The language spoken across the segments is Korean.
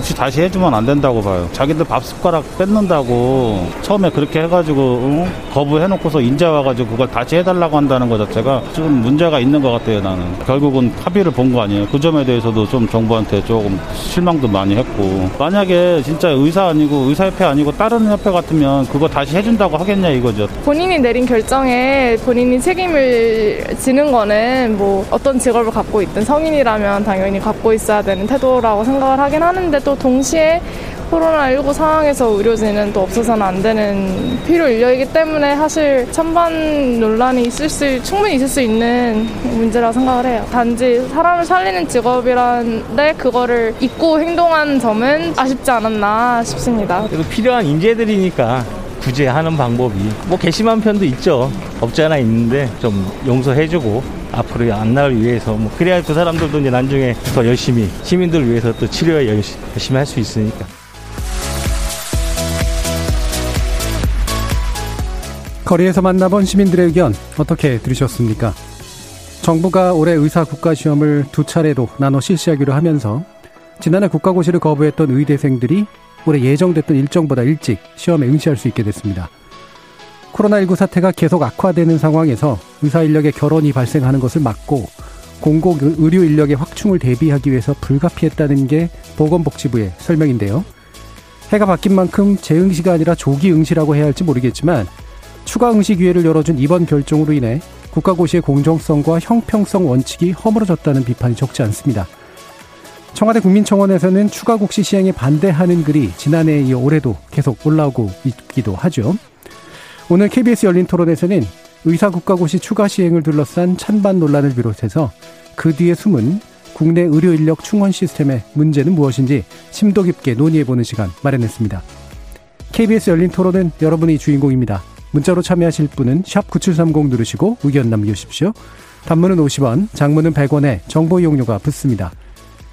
혹시 다시 해주면 안 된다고 봐요. 자기들 밥 숟가락 뺏는다고 처음에 그렇게 해가지고 응? 거부해놓고서 인제 와가지고 그걸 다시 해달라고 한다는 것 자체가 좀 문제가 있는 것 같아요. 나는 결국은 합의를 본 거 아니에요. 그 점에 대해서도 좀 정부한테 조금 실망도 많이 했고 만약에 진짜 의사 아니고 의사협회 아니고 다른 협회 같으면 그거 다시 해준다고 하겠냐 이거죠. 본인이 내린 결정에 본인이 책임을 지는 거는 뭐 어떤 직업을 갖고 있든 성인이라면 당연히 갖고 있어야 되는 태도라고 생각을 하긴 하는데 또 동시에 코로나19 상황에서 의료진은 또 없어서는 안 되는 필요 인력이기 때문에 사실 찬반 논란이 있을 수, 충분히 있을 수 있는 문제라고 생각을 해요. 단지 사람을 살리는 직업이란데 그거를 잊고 행동한 점은 아쉽지 않았나 싶습니다. 그래도 필요한 인재들이니까 구제하는 방법이 뭐 괘씸한 편도 있죠. 없지 않아 있는데 좀 용서해주고 앞으로 안 나을 위해서 뭐 그래야 그 사람들도 이제 나중에 더 열심히 시민들 위해서 또 치료에 열심히 할 수 있으니까. 거리에서 만나본 시민들의 의견 어떻게 들으셨습니까? 정부가 올해 의사 국가 시험을 두 차례로 나눠 실시하기로 하면서 지난해 국가고시를 거부했던 의대생들이 올해 예정됐던 일정보다 일찍 시험에 응시할 수 있게 됐습니다. 코로나19 사태가 계속 악화되는 상황에서 의사 인력의 결혼이 발생하는 것을 막고 공공 의료 인력의 확충을 대비하기 위해서 불가피했다는 게 보건복지부의 설명인데요. 해가 바뀐 만큼 재응시가 아니라 조기 응시라고 해야 할지 모르겠지만 추가 응시 기회를 열어준 이번 결정으로 인해 국가고시의 공정성과 형평성 원칙이 허물어졌다는 비판이 적지 않습니다. 청와대 국민청원에서는 추가 국시 시행에 반대하는 글이 지난해에 이어 올해도 계속 올라오고 있기도 하죠. 오늘 KBS 열린 토론에서는 의사 국가고시 추가 시행을 둘러싼 찬반 논란을 비롯해서 그 뒤에 숨은 국내 의료 인력 충원 시스템의 문제는 무엇인지 심도 깊게 논의해보는 시간 마련했습니다. KBS 열린 토론은 여러분이 주인공입니다. 문자로 참여하실 분은 9730 누르시고 의견 남겨주십시오. 단문은 50원, 장문은 100원에 정보 이용료가 붙습니다.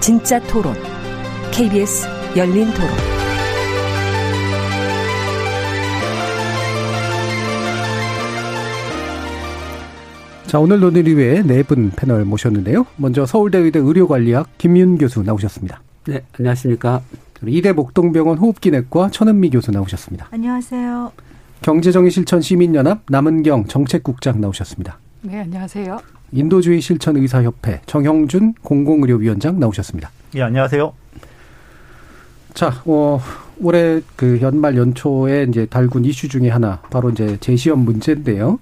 진짜 토론, KBS 열린 토론. 자, 오늘 논의를 위해 네 분 패널 모셨는데요. 먼저 서울대의대 의료관리학 김윤 교수 나오셨습니다. 네, 안녕하십니까. 이대 목동병원 호흡기내과 천은미 교수 나오셨습니다. 안녕하세요. 경제정의 실천 시민연합 남은경 정책국장 나오셨습니다. 네, 안녕하세요. 인도주의 실천 의사협회 정형준 공공의료위원장 나오셨습니다. 예, 안녕하세요. 자, 어, 올해 그 연말 연초에 이제 달군 이슈 중에 하나 바로 이제 재시험 문제인데요.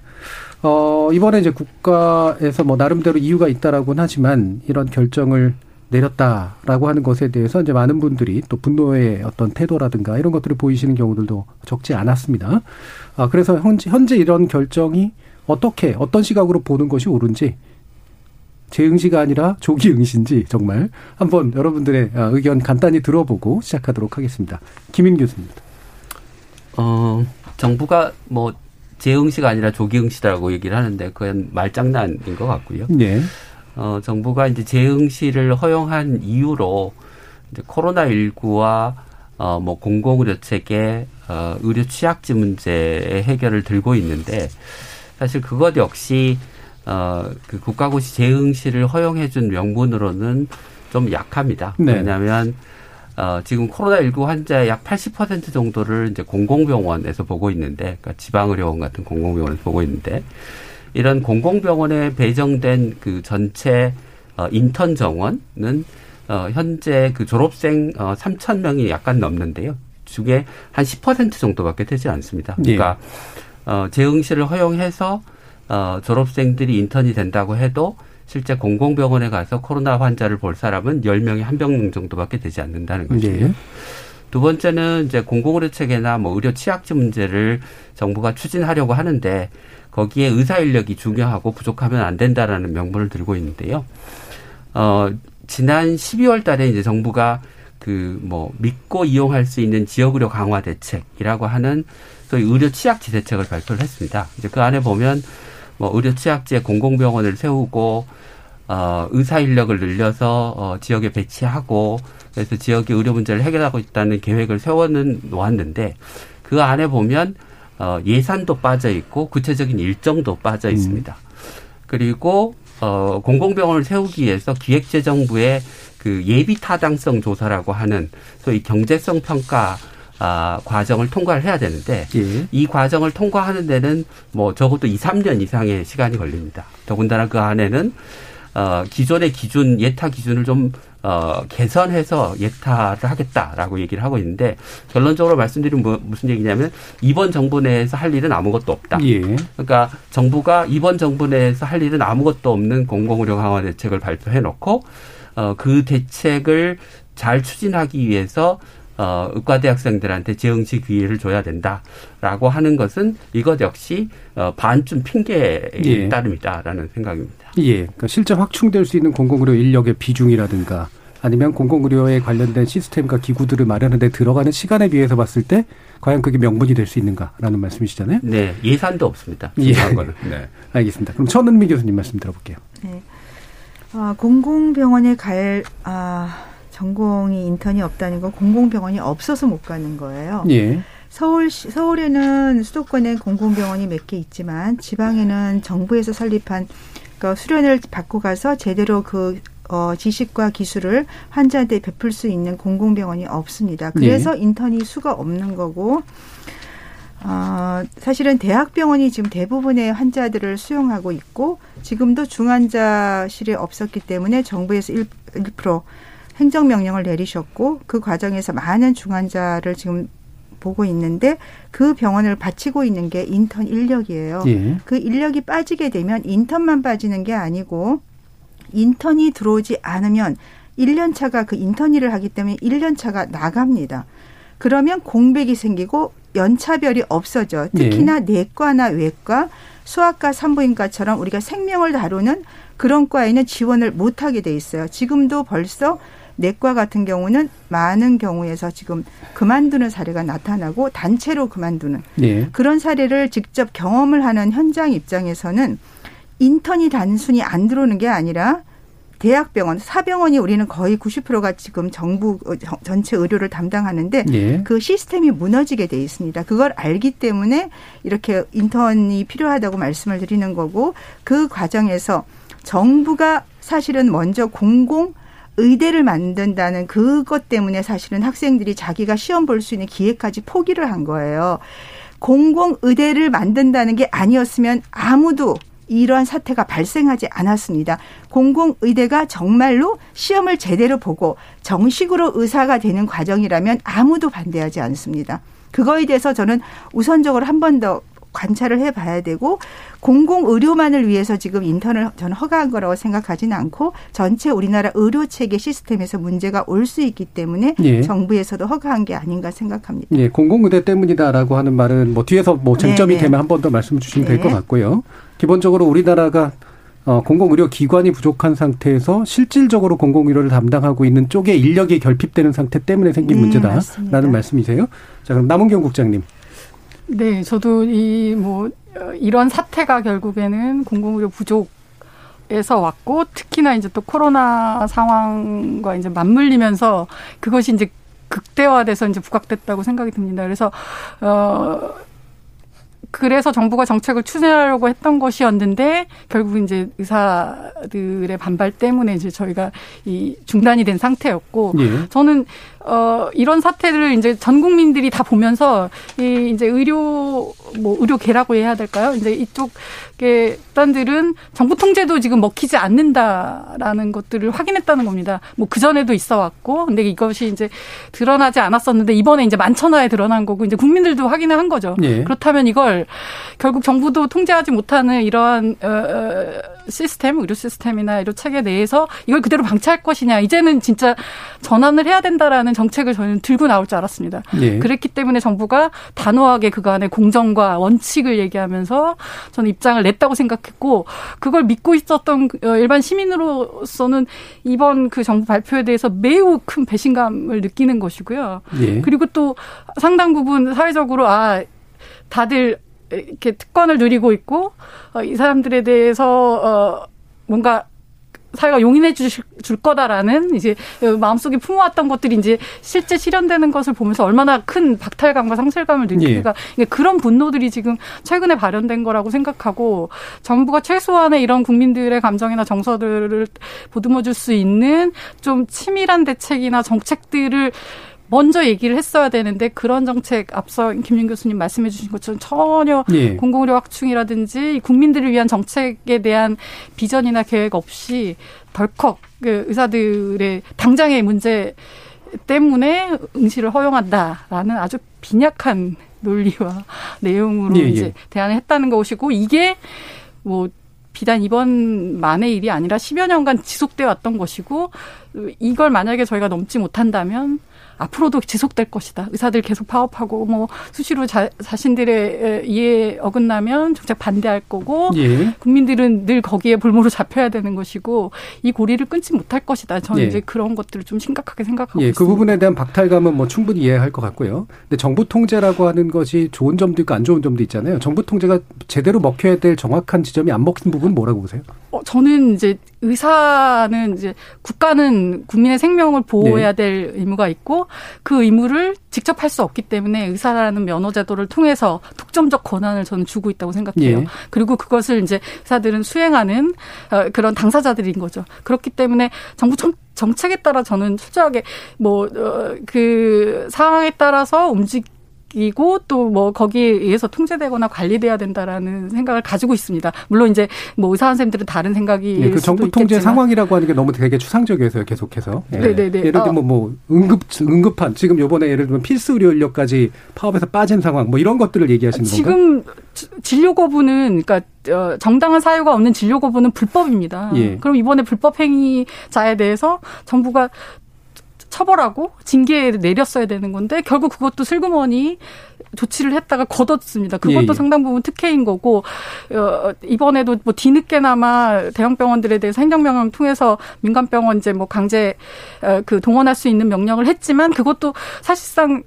어, 이번에 이제 국가에서 뭐 나름대로 이유가 있다라고는 하지만 이런 결정을 내렸다라고 하는 것에 대해서 이제 많은 분들이 또 분노의 어떤 태도라든가 이런 것들을 보이시는 경우들도 적지 않았습니다. 아, 그래서 현재, 현재 이런 결정이 어떻게, 어떤 시각으로 보는 것이 옳은지 재응시가 아니라 조기 응시인지 정말 한번 여러분들의 아, 의견 간단히 들어보고 시작하도록 하겠습니다. 김인 교수입니다. 어, 정부가 뭐 재응시가 아니라 조기 응시라고 얘기를 하는데 그건 말장난인 것 같고요. 네. 어, 정부가 이제 재응시를 허용한 이유로 이제 코로나19와 어, 뭐 공공의료 체계, 어, 의료 취약지 문제의 해결을 들고 있는데 사실 그것 역시 어, 그 국가고시 재응시를 허용해준 명분으로는 좀 약합니다. 네. 왜냐하면 어, 지금 코로나19 환자의 약 80% 정도를 이제 공공병원에서 보고 있는데, 그러니까 지방의료원 같은 공공병원에서 보고 있는데, 이런 공공병원에 배정된 그 전체 어, 인턴 정원은 어, 현재 그 졸업생 어, 3천 명이 약간 넘는데요. 중에 한 10% 정도밖에 되지 않습니다. 그러니까 어, 재응시를 허용해서 어, 졸업생들이 인턴이 된다고 해도 실제 공공병원에 가서 코로나 환자를 볼 사람은 10명에 한명 정도밖에 되지 않는다는 것이에요. 네. 두 번째는 이제 공공의료 체계나 뭐 의료 취약지 문제를 정부가 추진하려고 하는데 거기에 의사 인력이 중요하고 부족하면 안 된다라는 명분을 들고 있는데요. 어, 지난 12월 달에 이제 정부가 그 뭐 믿고 이용할 수 있는 지역 의료 강화 대책이라고 하는 소위 의료 취약지 대책을 발표를 했습니다. 이제 그 안에 보면 뭐 의료 취약지에 공공병원을 세우고 어 의사 인력을 늘려서 어 지역에 배치하고 그래서 지역의 의료 문제를 해결하고 있다는 계획을 세워는 놓았는데 그 안에 보면 어 예산도 빠져 있고 구체적인 일정도 빠져 있습니다. 그리고 어 공공병원을 세우기 위해서 기획재정부의 그 예비 타당성 조사라고 하는 소위 경제성 평가 아, 과정을 통과를 해야 되는데 예. 이 과정을 통과하는 데는 뭐 적어도 2, 3년 이상의 시간이 걸립니다. 더군다나 그 안에는 어, 기존의 기준, 예타 기준을 좀, 어, 개선해서 예타를 하겠다라고 얘기를 하고 있는데, 결론적으로 말씀드리면 뭐, 무슨 얘기냐면, 이번 정부 내에서 할 일은 아무것도 없다. 예. 그러니까 정부가 이번 정부 내에서 할 일은 아무것도 없는 공공의료 강화 대책을 발표해 놓고, 어, 그 대책을 잘 추진하기 위해서 어, 의과대 학생들한테 재응시 기회를 줘야 된다라고 하는 것은 이것 역시 어, 반쯤 핑계의 예. 따름이다라는 생각입니다. 예. 그러니까 실제 확충될 수 있는 공공의료 인력의 비중이라든가 아니면 공공의료에 관련된 시스템과 기구들을 마련하는 데 들어가는 시간에 비해서 봤을 때 과연 그게 명분이 될 수 있는가라는 말씀이시잖아요. 네, 예산도 없습니다. 예. 거는. 네. 알겠습니다. 그럼 천은미 교수님 말씀 들어볼게요. 네. 아, 공공병원에 갈 아, 전공이 인턴이 없다는 건 공공병원이 없어서 못 가는 거예요. 예. 서울 서울에는 수도권에 공공병원이 몇 개 있지만 지방에는 정부에서 설립한 그 수련을 받고 가서 제대로 그 어, 지식과 기술을 환자한테 베풀 수 있는 공공병원이 없습니다. 그래서 인턴이 수가 없는 거고 어, 사실은 대학병원이 지금 대부분의 환자들을 수용하고 있고 지금도 중환자실이 없었기 때문에 정부에서 1, 1% 행정명령을 내리셨고 그 과정에서 많은 중환자를 지금 보고 있는데 그 병원을 바치고 있는 게 인턴 인력이에요. 예. 그 인력이 빠지게 되면 인턴만 빠지는 게 아니고 인턴이 들어오지 않으면 1년 차가 그 인턴 일을 하기 때문에 1년 차가 나갑니다. 그러면 공백이 생기고 연차별이 없어져. 특히나 내과나 외과, 소아과, 산부인과처럼 우리가 생명을 다루는 그런 과에는 지원을 못 하게 돼 있어요. 지금도 벌써 내과 같은 경우는 많은 경우에서 지금 그만두는 사례가 나타나고 단체로 그만두는 예. 그런 사례를 직접 경험을 하는 현장 입장에서는 인턴이 단순히 안 들어오는 게 아니라 대학병원, 사병원이 우리는 거의 90%가 지금 정부 어, 정- 전체 의료를 담당하는데 예. 그 시스템이 무너지게 돼 있습니다. 그걸 알기 때문에 이렇게 인턴이 필요하다고 말씀을 드리는 거고 그 과정에서 정부가 사실은 먼저 공공 의대를 만든다는 그것 때문에 사실은 학생들이 자기가 시험 볼 수 있는 기회까지 포기를 한 거예요. 공공 의대를 만든다는 게 아니었으면 아무도 이러한 사태가 발생하지 않았습니다. 공공의대가 정말로 시험을 제대로 보고 정식으로 의사가 되는 과정이라면 아무도 반대하지 않습니다. 그거에 대해서 저는 우선적으로 한 번 더 관찰을 해봐야 되고 공공 의료만을 위해서 지금 인턴을 저는 허가한 거라고 생각하지는 않고 전체 우리나라 의료 체계 시스템에서 문제가 올 수 있기 때문에 예. 정부에서도 허가한 게 아닌가 생각합니다. 예, 공공 의대 때문이다라고 하는 말은 뭐 뒤에서 뭐 쟁점이 네, 네. 되면 한 번 더 말씀 주시면 될 네. 것 같고요. 기본적으로 우리나라가 어, 공공의료 기관이 부족한 상태에서 실질적으로 공공의료를 담당하고 있는 쪽에 인력이 결핍되는 상태 때문에 생긴 네, 문제다라는 맞습니다. 말씀이세요. 자, 그럼 남은경 국장님. 네, 저도 이 뭐 이런 사태가 결국에는 공공의료 부족 에서 왔고 특히나 이제 또 코로나 상황과 이제 맞물리면서 그것이 이제 극대화돼서 이제 부각됐다고 생각이 듭니다. 그래서 어 그래서 정부가 정책을 추진하려고 했던 것이었는데 결국 이제 의사들의 반발 때문에 이제 저희가 이 중단이 된 상태였고 예. 저는 어 이런 사태를 이제 전 국민들이 다 보면서 이 이제 의료 뭐 의료계라고 해야 될까요? 이제 이쪽의 단들은 정부 통제도 지금 먹히지 않는다라는 것들을 확인했다는 겁니다. 뭐 그 전에도 있어 왔고, 근데 이것이 이제 드러나지 않았었는데 이번에 이제 만천하에 드러난 거고 이제 국민들도 확인을 한 거죠. 예. 그렇다면 이걸 결국 정부도 통제하지 못하는 이러한 어, 어, 시스템, 의료 시스템이나 의료 체계 내에서 이걸 그대로 방치할 것이냐. 이제는 진짜 전환을 해야 된다라는 정책을 저는 들고 나올 줄 알았습니다. 예. 그랬기 때문에 정부가 단호하게 그간의 공정과 원칙을 얘기하면서 저는 입장을 냈다고 생각했고 그걸 믿고 있었던 어, 일반 시민으로서는 이번 그 정부 발표에 대해서 매우 큰 배신감을 느끼는 것이고요. 예. 그리고 또 상당 부분 사회적으로 아 다들 이렇게 특권을 누리고 있고 어, 이 사람들에 대해서 어 뭔가 사회가 용인해 주실 줄 거다라는 이제 마음속에 품어왔던 것들이 이제 실제 실현되는 것을 보면서 얼마나 큰 박탈감과 상실감을 느끼니까 예. 그런 분노들이 지금 최근에 발현된 거라고 생각하고 정부가 최소한의 이런 국민들의 감정이나 정서들을 보듬어 줄 수 있는 좀 치밀한 대책이나 정책들을 먼저 얘기를 했어야 되는데 그런 정책 앞서 김윤 교수님 말씀해 주신 것처럼 전혀 예. 공공의료 확충이라든지 국민들을 위한 정책에 대한 비전이나 계획 없이 덜컥 그 의사들의 당장의 문제 때문에 응시를 허용한다라는 아주 빈약한 논리와 내용으로 예, 예. 이제 대안을 했다는 것이고 이게 뭐 비단 이번만의 일이 아니라 10여 년간 지속돼 왔던 것이고 이걸 만약에 저희가 넘지 못한다면 앞으로도 지속될 것이다. 의사들 계속 파업하고 뭐 수시로 자, 자신들의 이해 어긋나면 정작 반대할 거고 예. 국민들은 늘 거기에 볼모로 잡혀야 되는 것이고 이 고리를 끊지 못할 것이다. 저는 예. 이제 그런 것들을 좀 심각하게 생각하고 예, 그 있습니다. 그 부분에 대한 박탈감은 뭐 충분히 이해할 것 같고요. 근데 정부 통제라고 하는 것이 좋은 점도 있고 안 좋은 점도 있잖아요. 정부 통제가 제대로 먹혀야 될 정확한 지점이 안 먹힌 부분 뭐라고 보세요? 어, 저는 이제 의사는 이제 국가는 국민의 생명을 보호해야 네. 될 의무가 있고 그 의무를 직접 할 수 없기 때문에 의사라는 면허 제도를 통해서 독점적 권한을 저는 주고 있다고 생각해요. 예. 그리고 그것을 이제 의사들은 수행하는 어, 그런 당사자들인 거죠. 그렇기 때문에 정부 정책에 따라 저는 철저하게 뭐그 어, 상황에 따라서 움직 이고 또 뭐 거기에 의해서 통제되거나 관리돼야 된다라는 생각을 가지고 있습니다. 물론 이제 뭐 의사 선생님들은 다른 생각이 네, 그 정부 통제 상황이라고 하는 게 너무 되게 추상적이어서요. 계속해서. 네. 네네네. 네. 예를 들면 어. 뭐 응급 응급한 지금 요번에 예를 들면 필수 의료 인력까지 파업에서 빠진 상황 뭐 이런 것들을 얘기하시는 지금 건가요? 지금 진료 거부는 그러니까 어, 정당한 사유가 없는 진료 거부는 불법입니다. 예. 그럼 이번에 불법 행위자에 대해서 정부가 처벌하고 징계를 내렸어야 되는 건데 결국 그것도 슬그머니 조치를 했다가 걷었습니다. 그것도 예, 예. 상당 부분 특혜인 거고 어, 이번에도 뭐 뒤늦게나마 대형 병원들에 대해서 행정명령 통해서 민간 병원 이제 뭐 강제 어, 그 동원할 수 있는 명령을 했지만 그것도 사실상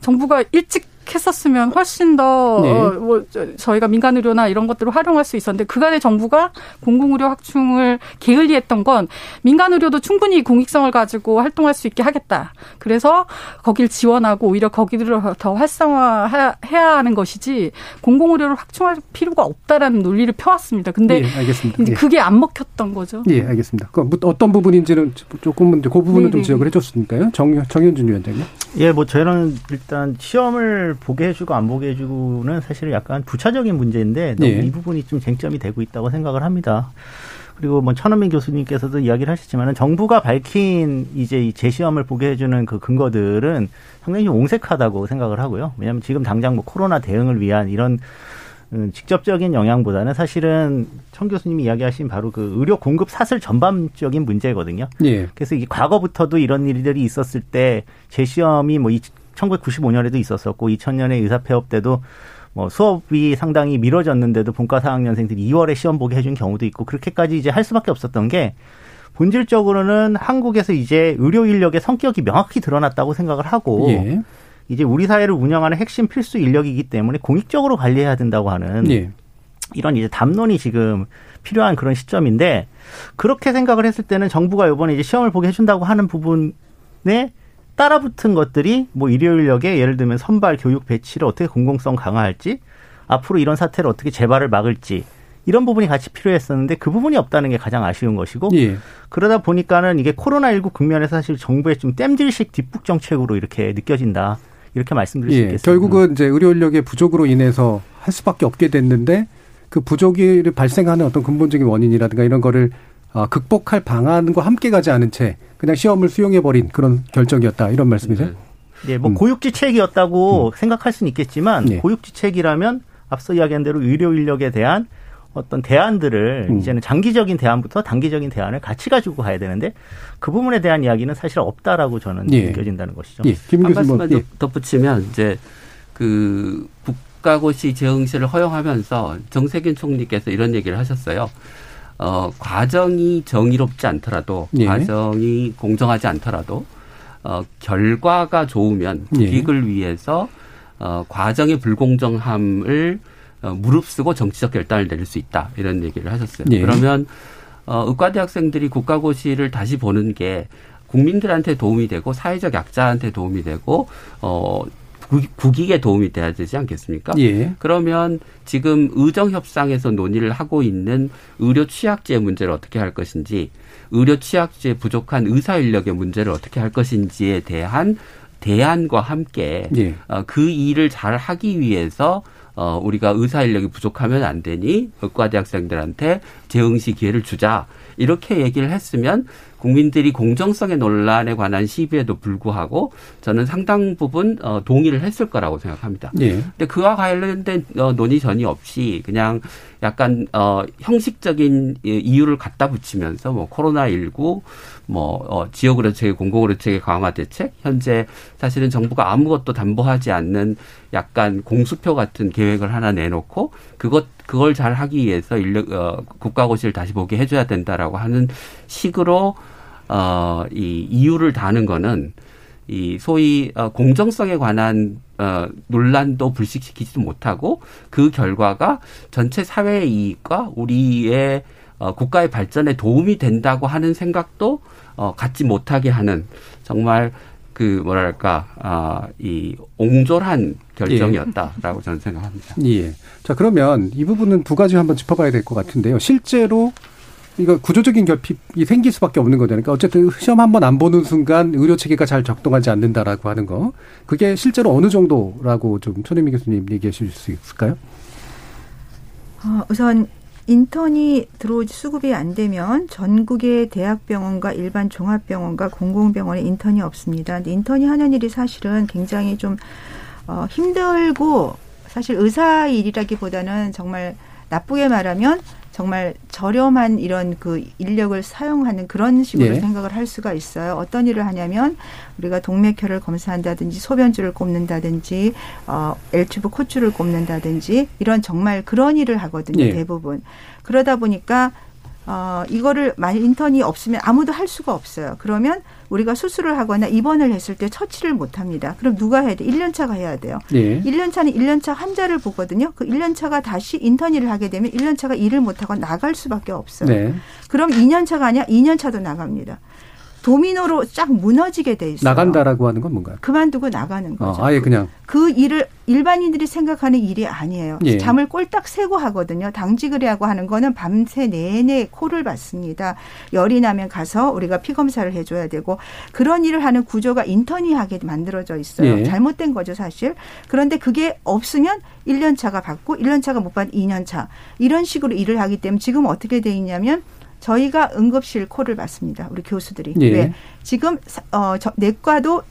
정부가 일찍 했었으면 훨씬 더 네. 어, 뭐, 저희가 민간 의료나 이런 것들을 활용할 수 있었는데 그간의 정부가 공공 의료 확충을 게을리했던 건 민간 의료도 충분히 공익성을 가지고 활동할 수 있게 하겠다. 그래서 거길 지원하고 오히려 거기를 더 활성화해야 하는 것이지 공공 의료를 확충할 필요가 없다라는 논리를 펴왔습니다. 근데 예, 알겠습니다. 이제 예. 그게 안 먹혔던 거죠. 예, 알겠습니다. 그 어떤 부분인지는 조금은 이제 그 부분은 네, 좀 네, 지적을 네. 해줬으니까요. 정 정현준 위원장님. 예, 뭐 저는 일단 시험을 보게 해주고 안 보게 해주고는 사실 약간 부차적인 문제인데 예. 이 부분이 좀 쟁점이 되고 있다고 생각을 합니다. 그리고 뭐 천원민 교수님께서도 이야기를 하셨지만은 정부가 밝힌 이제 이 재시험을 보게 해주는 그 근거들은 상당히 옹색하다고 생각을 하고요. 왜냐하면 지금 당장 뭐 코로나 대응을 위한 이런 음, 직접적인 영향보다는 사실은 천 교수님이 이야기하신 바로 그 의료 공급 사슬 전반적인 문제거든요. 예. 그래서 이게 과거부터도 이런 일들이 있었을 때 재시험이 뭐 1995년에도 있었었고 2000년에 의사폐업 때도 뭐 수업이 상당히 미뤄졌는데도 본과 4학년생들이 2월에 시험 보게 해준 경우도 있고 그렇게까지 이제 할 수밖에 없었던 게 본질적으로는 한국에서 이제 의료 인력의 성격이 명확히 드러났다고 생각을 하고 예. 이제 우리 사회를 운영하는 핵심 필수 인력이기 때문에 공익적으로 관리해야 된다고 하는 예. 이런 이제 담론이 지금 필요한 그런 시점인데 그렇게 생각을 했을 때는 정부가 이번에 이제 시험을 보게 해준다고 하는 부분에 따라붙은 것들이 뭐 일요 인력의 예를 들면 선발 교육 배치를 어떻게 공공성 강화할지 앞으로 이런 사태를 어떻게 재발을 막을지 이런 부분이 같이 필요했었는데 그 부분이 없다는 게 가장 아쉬운 것이고 예. 그러다 보니까는 이게 코로나19 국면에서 사실 정부의 좀 땜질식 뒷북 정책으로 이렇게 느껴진다. 이렇게 말씀드릴 예. 수 있겠습니다. 결국은 이제 의료 인력의 부족으로 인해서 할 수밖에 없게 됐는데 그 부족이 발생하는 어떤 근본적인 원인이라든가 이런 거를 어, 극복할 방안과 함께 가지 않은 채 그냥 시험을 수용해 버린 그런 결정이었다 이런 말씀이세요? 네, 뭐 음. 고육지책이었다고 음. 생각할 수는 있겠지만 네. 고육지책이라면 앞서 이야기한 대로 의료 인력에 대한 어떤 대안들을 음. 이제는 장기적인 대안부터 단기적인 대안을 같이 가지고 가야 되는데 그 부분에 대한 이야기는 사실 없다라고 저는 예. 느껴진다는 것이죠. 예. 한 말씀만 예. 덧붙이면 이제 그 국가고시 재응시를 허용하면서 정세균 총리께서 이런 얘기를 하셨어요. 어, 과정이 정의롭지 않더라도 예. 과정이 공정하지 않더라도 어, 결과가 좋으면 국익을 예. 위해서 어, 과정의 불공정함을 어, 무릅쓰고 정치적 결단을 내릴 수 있다 이런 얘기를 하셨어요. 예. 그러면 어, 의과대 학생들이 국가고시를 다시 보는 게 국민들한테 도움이 되고 사회적 약자한테 도움이 되고 어 국익에 도움이 돼야 되지 않겠습니까? 예. 그러면 지금 의정 협상에서 논의를 하고 있는 의료 취약제 문제를 어떻게 할 것인지, 의료 취약제 부족한 의사 인력의 문제를 어떻게 할 것인지에 대한 대안과 함께 예. 어, 그 일을 잘 하기 위해서 어, 우리가 의사 인력이 부족하면 안 되니 의과대학생들한테 재응시 기회를 주자. 이렇게 얘기를 했으면 국민들이 공정성의 논란에 관한 시비에도 불구하고 저는 상당 부분 어, 동의를 했을 거라고 생각합니다. 예. 근데 그와 관련된 어, 논의 전이 없이 그냥 약간 어, 형식적인 이유를 갖다 붙이면서 뭐 코로나 19, 뭐 어, 지역 의료체계 공공 의료체계 강화 대책, 현재 사실은 정부가 아무것도 담보하지 않는 약간 공수표 같은 계획을 하나 내놓고 그것 그걸 잘 하기 위해서 인력 어, 국가고시를 다시 보게 해줘야 된다라고 하는 식으로 어, 이 이유를 다는 거는 이 소위 어, 공정성에 관한 어, 논란도 불식시키지도 못하고 그 결과가 전체 사회의 이익과 우리의 어, 국가의 발전에 도움이 된다고 하는 생각도 어, 갖지 못하게 하는 정말 그 뭐랄까 아, 이 옹졸한 결정이었다라고 예. 저는 생각합니다. 예. 자 그러면 이 부분은 두 가지 한번 짚어봐야 될 것 같은데요. 실제로 이거 구조적인 결핍이 생길 수밖에 없는 거잖아요. 그러니까 어쨌든 시험 한 번 안 보는 순간 의료 체계가 잘 작동하지 않는다라고 하는 거. 그게 실제로 어느 정도라고 좀 손혜미 교수님 얘기해 주실 수 있을까요? 어, 우선 인턴이 들어오지 수급이 안 되면 전국의 대학병원과 일반 종합병원과 공공병원에 인턴이 없습니다. 근데 인턴이 하는 일이 사실은 굉장히 좀 어, 힘들고 사실 의사 일이라기보다는 정말 나쁘게 말하면 정말 저렴한 이런 그 인력을 사용하는 그런 식으로 네. 생각을 할 수가 있어요. 어떤 일을 하냐면 우리가 동맥혈을 검사한다든지 소변줄을 꼽는다든지 어 L튜브 코줄을 꼽는다든지 이런 정말 그런 일을 하거든요. 네. 대부분. 그러다 보니까 어, 이거를 만약 인턴이 없으면 아무도 할 수가 없어요. 그러면 우리가 수술을 하거나 입원을 했을 때 처치를 못 합니다. 그럼 누가 해야 돼? 1년차가 해야 돼요. 네. 1년차는 1년차 환자를 보거든요. 그 1년차가 다시 인턴 일을 하게 되면 1년차가 일을 못 하고 나갈 수밖에 없어요. 네. 그럼 2년차가 아니야? 2년차도 나갑니다. 도미노로 쫙 무너지게 돼 있어요. 나간다라고 하는 건 뭔가요? 그만두고 나가는 거죠. 어, 아예 그냥 그 일을 일반인들이 생각하는 일이 아니에요. 예. 잠을 꼴딱 새고 하거든요. 당직을 하고 하는 거는 밤새 내내 코를 받습니다. 열이 나면 가서 우리가 피 검사를 해줘야 되고 그런 일을 하는 구조가 인턴이 하게 만들어져 있어요. 예. 잘못된 거죠, 사실. 그런데 그게 없으면 1년 차가 받고 1년 차가 못 받는 2년 차 이런 식으로 일을 하기 때문에 지금 어떻게 돼 있냐면 저희가 응급실 콜을 받습니다. 우리 교수들이. 예. 왜? 지금 어, 저, 내과도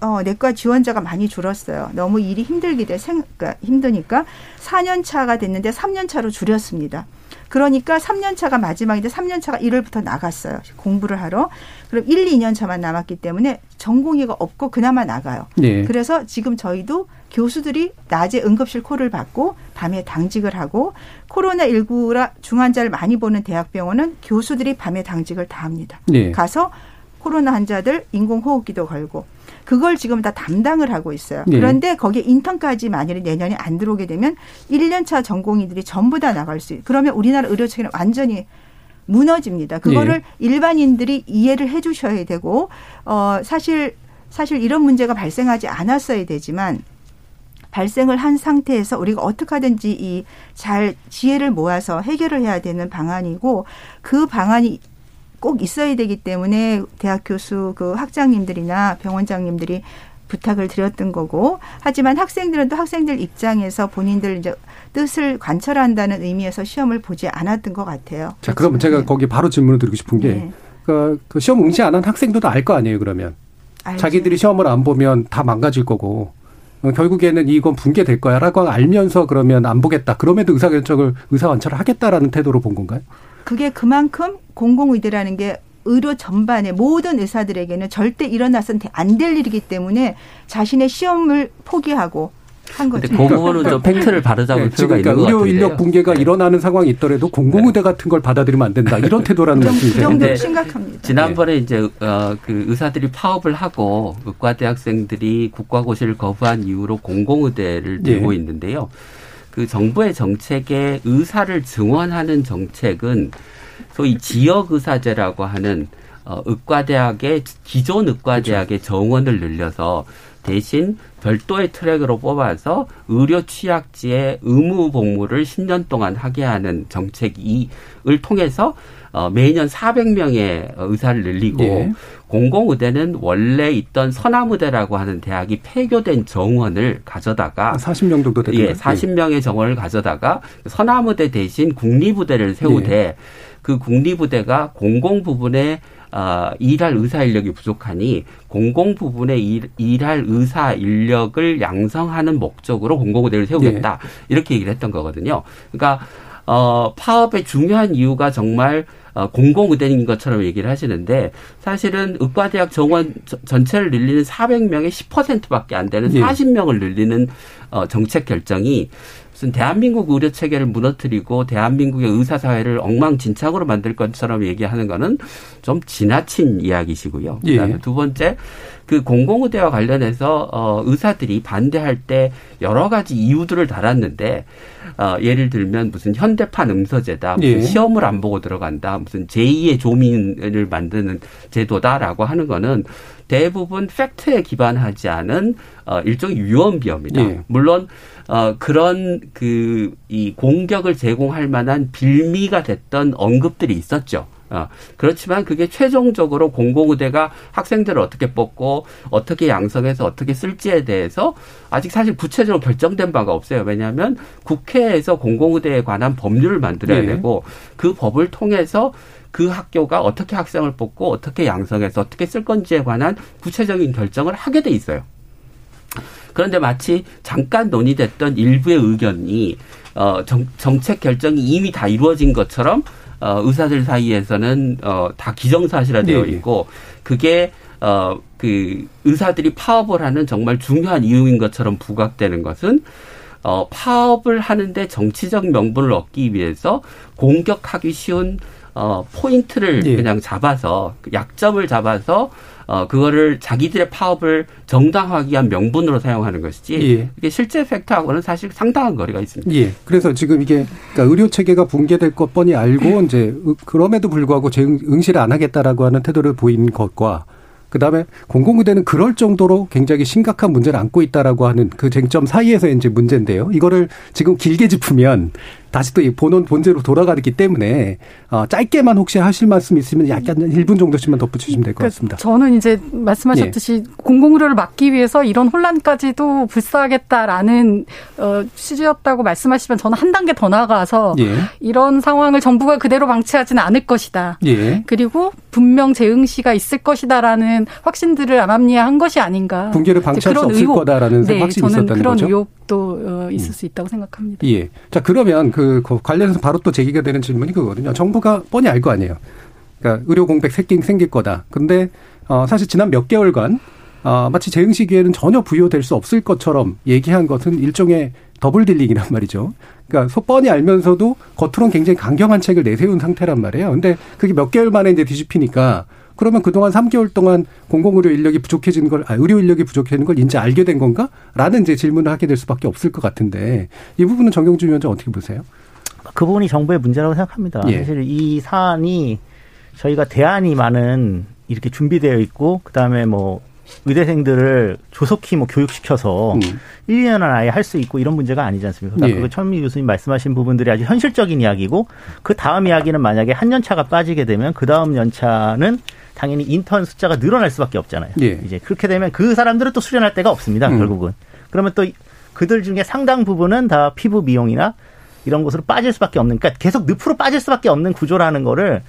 어, 내과 지원자가 많이 줄었어요. 너무 일이 힘들게 돼, 생, 그러니까 힘드니까 4년 차가 됐는데 3년 차로 줄였습니다. 그러니까 3년 차가 마지막인데 3년 차가 1월부터 나갔어요. 공부를 하러. 그럼 1, 2년 차만 남았기 때문에 전공의가 없고 그나마 나가요. 네. 그래서 지금 저희도 교수들이 낮에 응급실 콜을 받고 밤에 당직을 하고 코로나19라 중환자를 많이 보는 대학병원은 교수들이 밤에 당직을 다 합니다. 네. 가서 코로나 환자들 인공호흡기도 걸고 그걸 지금 다 담당을 하고 있어요. 네. 그런데 거기에 인턴까지 만일에 내년에 안 들어오게 되면 1년차 전공의들이 전부 다 나갈 수 있어요. 그러면 우리나라 의료 체계는 완전히 무너집니다. 그거를 네. 일반인들이 이해를 해 주셔야 되고 어 사실 사실 이런 문제가 발생하지 않았어야 되지만 발생을 한 상태에서 우리가 어떻게 하든지 이 잘 지혜를 모아서 해결을 해야 되는 방안이고 그 방안이 꼭 있어야 되기 때문에 대학 교수 그 학장님들이나 병원장님들이 부탁을 드렸던 거고 하지만 학생들은 또 학생들 입장에서 본인들 이제 뜻을 관철한다는 의미에서 시험을 보지 않았던 것 같아요. 자, 그럼 제가 거기 바로 질문을 드리고 싶은 게 네. 그, 그 시험 응시 안 한 학생들도 알 거 아니에요, 그러면. 알지. 자기들이 시험을 안 보면 다 망가질 거고 어, 결국에는 이건 붕괴될 거야라고 알면서 그러면 안 보겠다. 그럼에도 의사 결정을 의사 완처를 하겠다라는 태도로 본 건가요? 그게 그만큼 공공의대라는 게 의료 전반의 모든 의사들에게는 절대 일어나선 안 될 일이기 때문에 자신의 시험을 포기하고 한 거죠. 근데 공무원은 좀 팩트를 바르자고 네, 필요가 그러니까 있는 의료 인력 붕괴가 네. 일어나는 상황이 있더라도 공공의대 네. 같은 걸 받아들이면 안 된다. 이런 태도라는 그 말씀이세요. 그 심각합니다. 지난번에 네. 이제 어, 그 의사들이 파업을 하고 의과대 학생들이 국가고시를 거부한 이후로 공공의대를 들고 네. 있는데요. 그 정부의 정책에 의사를 증원하는 정책은 소위 지역 의사제라고 하는 어, 의과대학의 기존 의과대학의 그렇죠. 정원을 늘려서 대신 별도의 트랙으로 뽑아서 의료 취약지의 의무 복무를 10년 동안 하게 하는 정책을 통해서 어, 매년 400명의 의사를 늘리고 네. 공공의대는 원래 있던 서남의대라고 하는 대학이 폐교된 정원을 가져다가 40명 정도 됐 예, 40명의 정원을 가져다가 서남의대 대신 국립의대를 세우되 네. 그 국립의대가 공공 부분에 어, 일할 의사 인력이 부족하니 공공 부분에 일, 일할 의사 인력을 양성하는 목적으로 공공의대를 세우겠다 네. 이렇게 얘기를 했던 거거든요. 그러니까 어, 파업의 중요한 이유가 정말 어, 공공의대인 것처럼 얘기를 하시는데 사실은 의과대학 정원 전체를 늘리는 400명의 10%밖에 안 되는 40명을 늘리는 어, 정책 결정이 무슨 대한민국 의료 체계를 무너뜨리고 대한민국의 의사 사회를 엉망진창으로 만들 것처럼 얘기하는 거는 좀 지나친 이야기시고요. 예. 그다음에 두 번째 그 공공의대와 관련해서 어 의사들이 반대할 때 여러 가지 이유들을 달았는데 어 예를 들면 무슨 현대판 음서제다, 무슨 예. 시험을 안 보고 들어간다, 무슨 제2의 조민을 만드는 제도다라고 하는 거는 대부분 팩트에 기반하지 않은 어 일종의 유언비어입니다. 예. 물론 어, 그런 그, 이 공격을 제공할 만한 빌미가 됐던 언급들이 있었죠. 어, 그렇지만 그게 최종적으로 공공의대가 학생들을 어떻게 뽑고 어떻게 양성해서 어떻게 쓸지에 대해서 아직 사실 구체적으로 결정된 바가 없어요. 왜냐하면 국회에서 공공의대에 관한 법률을 만들어야 네. 되고 그 법을 통해서 그 학교가 어떻게 학생을 뽑고 어떻게 양성해서 어떻게 쓸 건지에 관한 구체적인 결정을 하게 돼 있어요. 그런데 마치 잠깐 논의됐던 일부의 의견이 어, 정, 정책 결정이 이미 다 이루어진 것처럼 어, 의사들 사이에서는 어, 다 기정사실화되어 네. 있고 그게 어, 그 의사들이 파업을 하는 정말 중요한 이유인 것처럼 부각되는 것은 어, 파업을 하는데 정치적 명분을 얻기 위해서 공격하기 쉬운 어, 포인트를 네. 그냥 잡아서 약점을 잡아서 어, 그거를 자기들의 파업을 정당화하기 위한 명분으로 사용하는 것이지 예. 이게 실제 팩트하고는 사실 상당한 거리가 있습니다. 예. 그래서 지금 이게 그러니까 의료 체계가 붕괴될 것 뻔히 알고 이제 그럼에도 불구하고 응시를 안 하겠다라고 하는 태도를 보인 것과 그다음에 공공의대는 그럴 정도로 굉장히 심각한 문제를 안고 있다라고 하는 그 쟁점 사이에서 이제 문제인데요. 이거를 지금 길게 짚으면 다시 또 본원 본제로 돌아가기 때문에 어, 짧게만 혹시 하실 말씀 있으면 약간 1분 정도씩만 덧붙이시면 될것 그러니까 같습니다. 저는 이제 말씀하셨듯이 예. 공공의료를 막기 위해서 이런 혼란까지도 불사하겠다라는 어, 취지였다고 말씀하시면 저는 한 단계 더 나아가서 예. 이런 상황을 정부가 그대로 방치하지는 않을 것이다. 예. 그리고 분명 재응시가 있을 것이다라는 확신들을 암암리한 것이 아닌가. 붕괴를 방치할 수 없을 의혹, 거다라는 네, 확신이 있었다는 그런 거죠. 의혹 도 어, 있을 음. 수 있다고 생각합니다. 예. 자 그러면 그 그, 관련해서 바로 또 제기가 되는 질문이 그거거든요. 정부가 뻔히 알 거 아니에요. 그러니까 의료 공백 생긴 생길 거다. 근데 어 사실 지난 몇 개월간 어 마치 재응시 기회는 전혀 부여될 수 없을 것처럼 얘기한 것은 일종의 double dealing이란 말이죠. 그러니까 소 뻔히 알면서도 겉으로는 굉장히 강경한 책을 내세운 상태란 말이에요. 근데 그게 몇 개월 만에 이제 뒤집히니까 그러면 그동안 3개월 동안 공공의료 인력이 부족해진 걸, 아, 의료 인력이 부족해지는 걸 이제 알게 된 건가? 라는 이제 질문을 하게 될 수밖에 없을 것 같은데 이 부분은 정경준 위원장 어떻게 보세요? 그 부분이 정부의 문제라고 생각합니다. 예. 사실 이 사안이 저희가 대안이 많은 이렇게 준비되어 있고 그다음에 뭐 의대생들을 조속히 뭐 교육시켜서 음. 1, 년은 아예 할 수 있고 이런 문제가 아니지 않습니까? 그러니까 예. 그 천미 교수님 말씀하신 부분들이 아주 현실적인 이야기고 그 다음 이야기는 만약에 한 년차가 빠지게 되면 그 다음 연차는 당연히 인턴 숫자가 늘어날 수밖에 없잖아요. 예. 이제 그렇게 되면 그 사람들은 또 수련할 데가 없습니다. 음. 결국은. 그러면 또 그들 중에 상당 부분은 다 피부 미용이나 이런 곳으로 빠질 수밖에 없는, 그러니까 계속 늪으로 빠질 수밖에 없는 구조라는 거를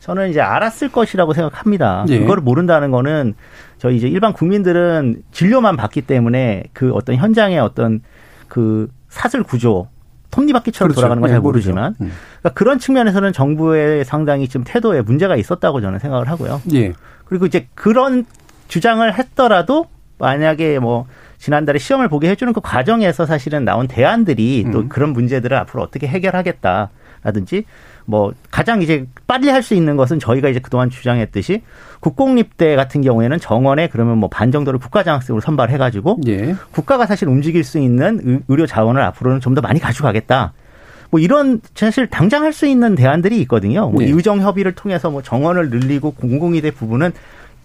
저는 이제 알았을 것이라고 생각합니다. 예. 그거를 모른다는 거는 저희 이제 일반 국민들은 진료만 받기 때문에 그 어떤 현장의 어떤 그 사슬 구조 톱니바퀴처럼 그렇죠. 돌아가는 건잘 네, 모르지만 음. 그러니까 그런 측면에서는 정부의 상당히 좀 태도에 문제가 있었다고 저는 생각을 하고요. 예. 그리고 이제 그런 주장을 했더라도 만약에 뭐 지난달에 시험을 보게 해주는 그 과정에서 사실은 나온 대안들이 음. 또 그런 문제들을 앞으로 어떻게 해결하겠다라든지 뭐 가장 이제 빨리 할 수 있는 것은 저희가 이제 그동안 주장했듯이 국공립대 같은 경우에는 정원에 그러면 뭐 반 정도를 국가장학생으로 선발해 가지고 예. 국가가 사실 움직일 수 있는 의료 자원을 앞으로는 좀 더 많이 가져가겠다. 뭐 이런 사실 당장 할 수 있는 대안들이 있거든요. 뭐 네. 의정 협의를 통해서 뭐 정원을 늘리고 공공의대 부분은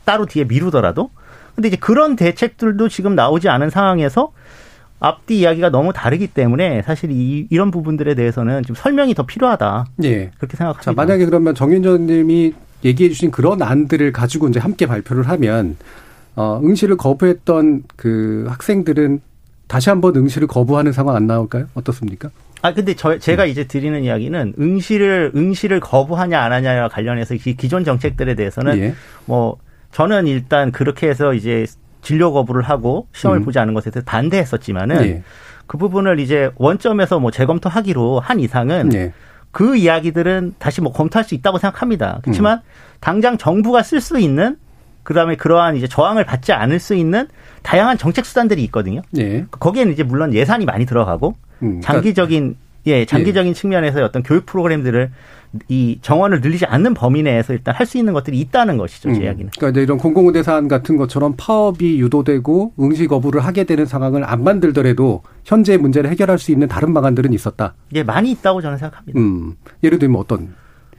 따로 뒤에 미루더라도 근데 이제 그런 대책들도 지금 나오지 않은 상황에서 앞뒤 이야기가 너무 다르기 때문에 사실 이, 이런 부분들에 대해서는 좀 설명이 더 필요하다. 예. 그렇게 생각합니다. 자, 만약에 그러면 정윤전 님이 얘기해 주신 그런 안들을 가지고 이제 함께 발표를 하면 어, 응시를 거부했던 그 학생들은 다시 한번 응시를 거부하는 상황 안 나올까요? 어떻습니까? 아 근데 저 제가 이제 드리는 이야기는 응시를 응시를 거부하냐 안 하냐와 관련해서 기존 정책들에 대해서는 예. 뭐 저는 일단 그렇게 해서 이제 진료 거부를 하고 시험을 음. 보지 않은 것에 대해서 반대했었지만은 예. 그 부분을 이제 원점에서 뭐 재검토하기로 한 이상은 예. 그 이야기들은 다시 뭐 검토할 수 있다고 생각합니다. 그렇지만 음. 당장 정부가 쓸 수 있는 그다음에 그러한 이제 저항을 받지 않을 수 있는 다양한 정책 수단들이 있거든요. 예. 거기에는 이제 물론 예산이 많이 들어가고 음, 그러니까 장기적인 예, 장기적인 예. 측면에서의 어떤 교육 프로그램들을 이 정원을 늘리지 않는 범위 내에서 일단 할 수 있는 것들이 있다는 것이죠, 제 음. 그러니까 이런 공공의대 사안 같은 것처럼 파업이 유도되고 응시 거부를 하게 되는 상황을 안 만들더라도 현재 문제를 해결할 수 있는 다른 방안들은 있었다. 예, 많이 있다고 저는 생각합니다. 음. 예를 들면 어떤?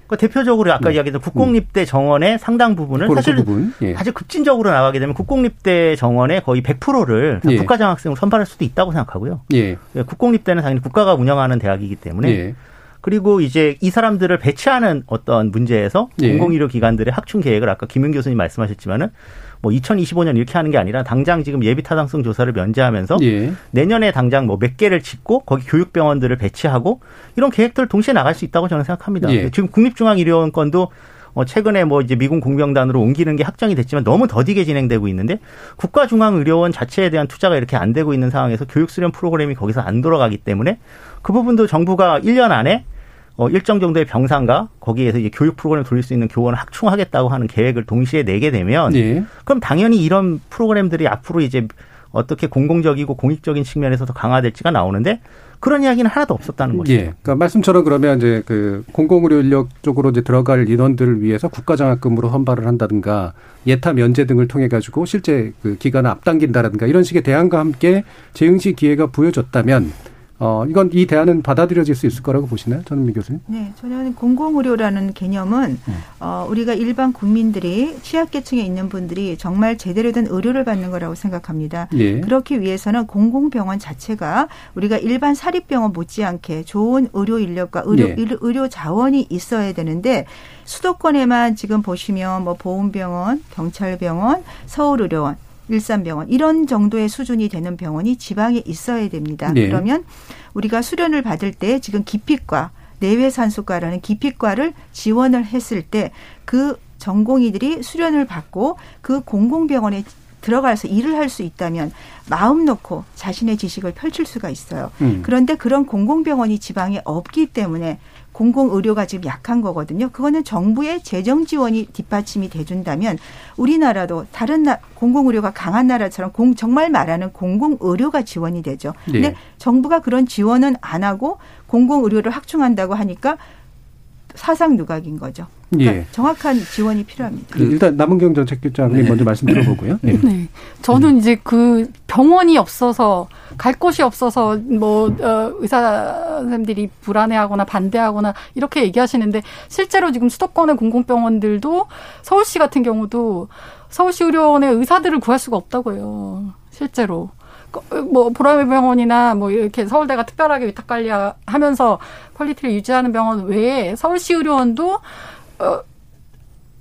그 대표적으로 아까 네. 이야기했던 국공립대 정원의 상당 부분을 사실 부분. 예. 사실 급진적으로 나가게 되면 국공립대 정원의 거의 100%를 예. 국가장학생으로 선발할 수도 있다고 생각하고요. 예. 예. 국공립대는 당연히 국가가 운영하는 대학이기 때문에 예. 그리고 이제 이 사람들을 배치하는 어떤 문제에서 예. 공공의료 기관들의 학충 계획을 아까 김윤 교수님 말씀하셨지만은 뭐 2025년 이렇게 하는 게 아니라 당장 지금 예비 타당성 조사를 면제하면서 예. 내년에 당장 뭐 몇 개를 짓고 거기 교육병원들을 배치하고 이런 계획들을 동시에 나갈 수 있다고 저는 생각합니다. 예. 지금 국립중앙의료원건도 어 최근에 뭐 이제 미군 공병단으로 옮기는 게 확정이 됐지만 너무 더디게 진행되고 있는데 국가중앙의료원 자체에 대한 투자가 이렇게 안 되고 있는 상황에서 교육 수련 프로그램이 거기서 안 돌아가기 때문에 그 부분도 정부가 1년 안에 어, 일정 정도의 병상과 거기에서 이제 교육 프로그램을 돌릴 수 있는 교원을 확충하겠다고 하는 계획을 동시에 내게 되면 예. 그럼 당연히 이런 프로그램들이 앞으로 이제 어떻게 공공적이고 공익적인 측면에서 더 강화될지가 나오는데 그런 이야기는 하나도 없었다는 거죠. 예. 그러니까 말씀처럼 그러면 이제 그 공공의료 인력 쪽으로 이제 들어갈 인원들을 위해서 국가장학금으로 선발을 한다든가 예타 면제 등을 통해 가지고 실제 그 기간을 앞당긴다라든가 이런 식의 대안과 함께 재응시 기회가 부여졌다면 어, 이건 이 대안은 받아들여질 수 있을 거라고 보시나요? 전은미 교수님? 네, 저는 공공의료라는 개념은 음. 어, 우리가 일반 국민들이 취약계층에 있는 분들이 정말 제대로 된 의료를 받는 거라고 생각합니다. 예. 그렇기 위해서는 공공병원 자체가 우리가 일반 사립병원 못지않게 좋은 의료 인력과 의료, 예. 의료 자원이 있어야 되는데 수도권에만 지금 보시면 뭐 보훈병원, 경찰병원, 서울의료원 일산병원 이런 정도의 수준이 되는 병원이 지방에 있어야 됩니다. 네. 그러면 우리가 수련을 받을 때 지금 기피과 내외산소과라는 기피과를 지원을 했을 때 그 전공의들이 수련을 받고 그 공공병원에 들어가서 일을 할 수 있다면 마음 놓고 자신의 지식을 펼칠 수가 있어요. 음. 그런데 그런 공공병원이 지방에 없기 때문에 공공 의료가 지금 약한 거거든요. 그거는 정부의 재정 지원이 뒷받침이 돼준다면 우리나라도 다른 나, 공공 의료가 강한 나라처럼 공, 정말 말하는 공공 의료가 지원이 되죠. 근데 네. 정부가 그런 지원은 안 하고 공공 의료를 확충한다고 하니까 사상 누각인 거죠. 그러니까 예. 정확한 지원이 필요합니다. 그 일단 남은경 정책局長님 네. 먼저 말씀 들어보고요. 네. 네. 저는 이제 그 병원이 없어서 갈 곳이 없어서 뭐 어, 의사 선생님들이 불안해하거나 반대하거나 이렇게 얘기하시는데 실제로 지금 수도권의 공공병원들도 서울시 같은 경우도 서울시 의료원의 의사들을 구할 수가 없다고 해요. 실제로. 뭐 보라매 병원이나 뭐 이렇게 서울대가 특별하게 위탁 관리하면서 quality를 유지하는 병원 외에 서울시 의료원도 어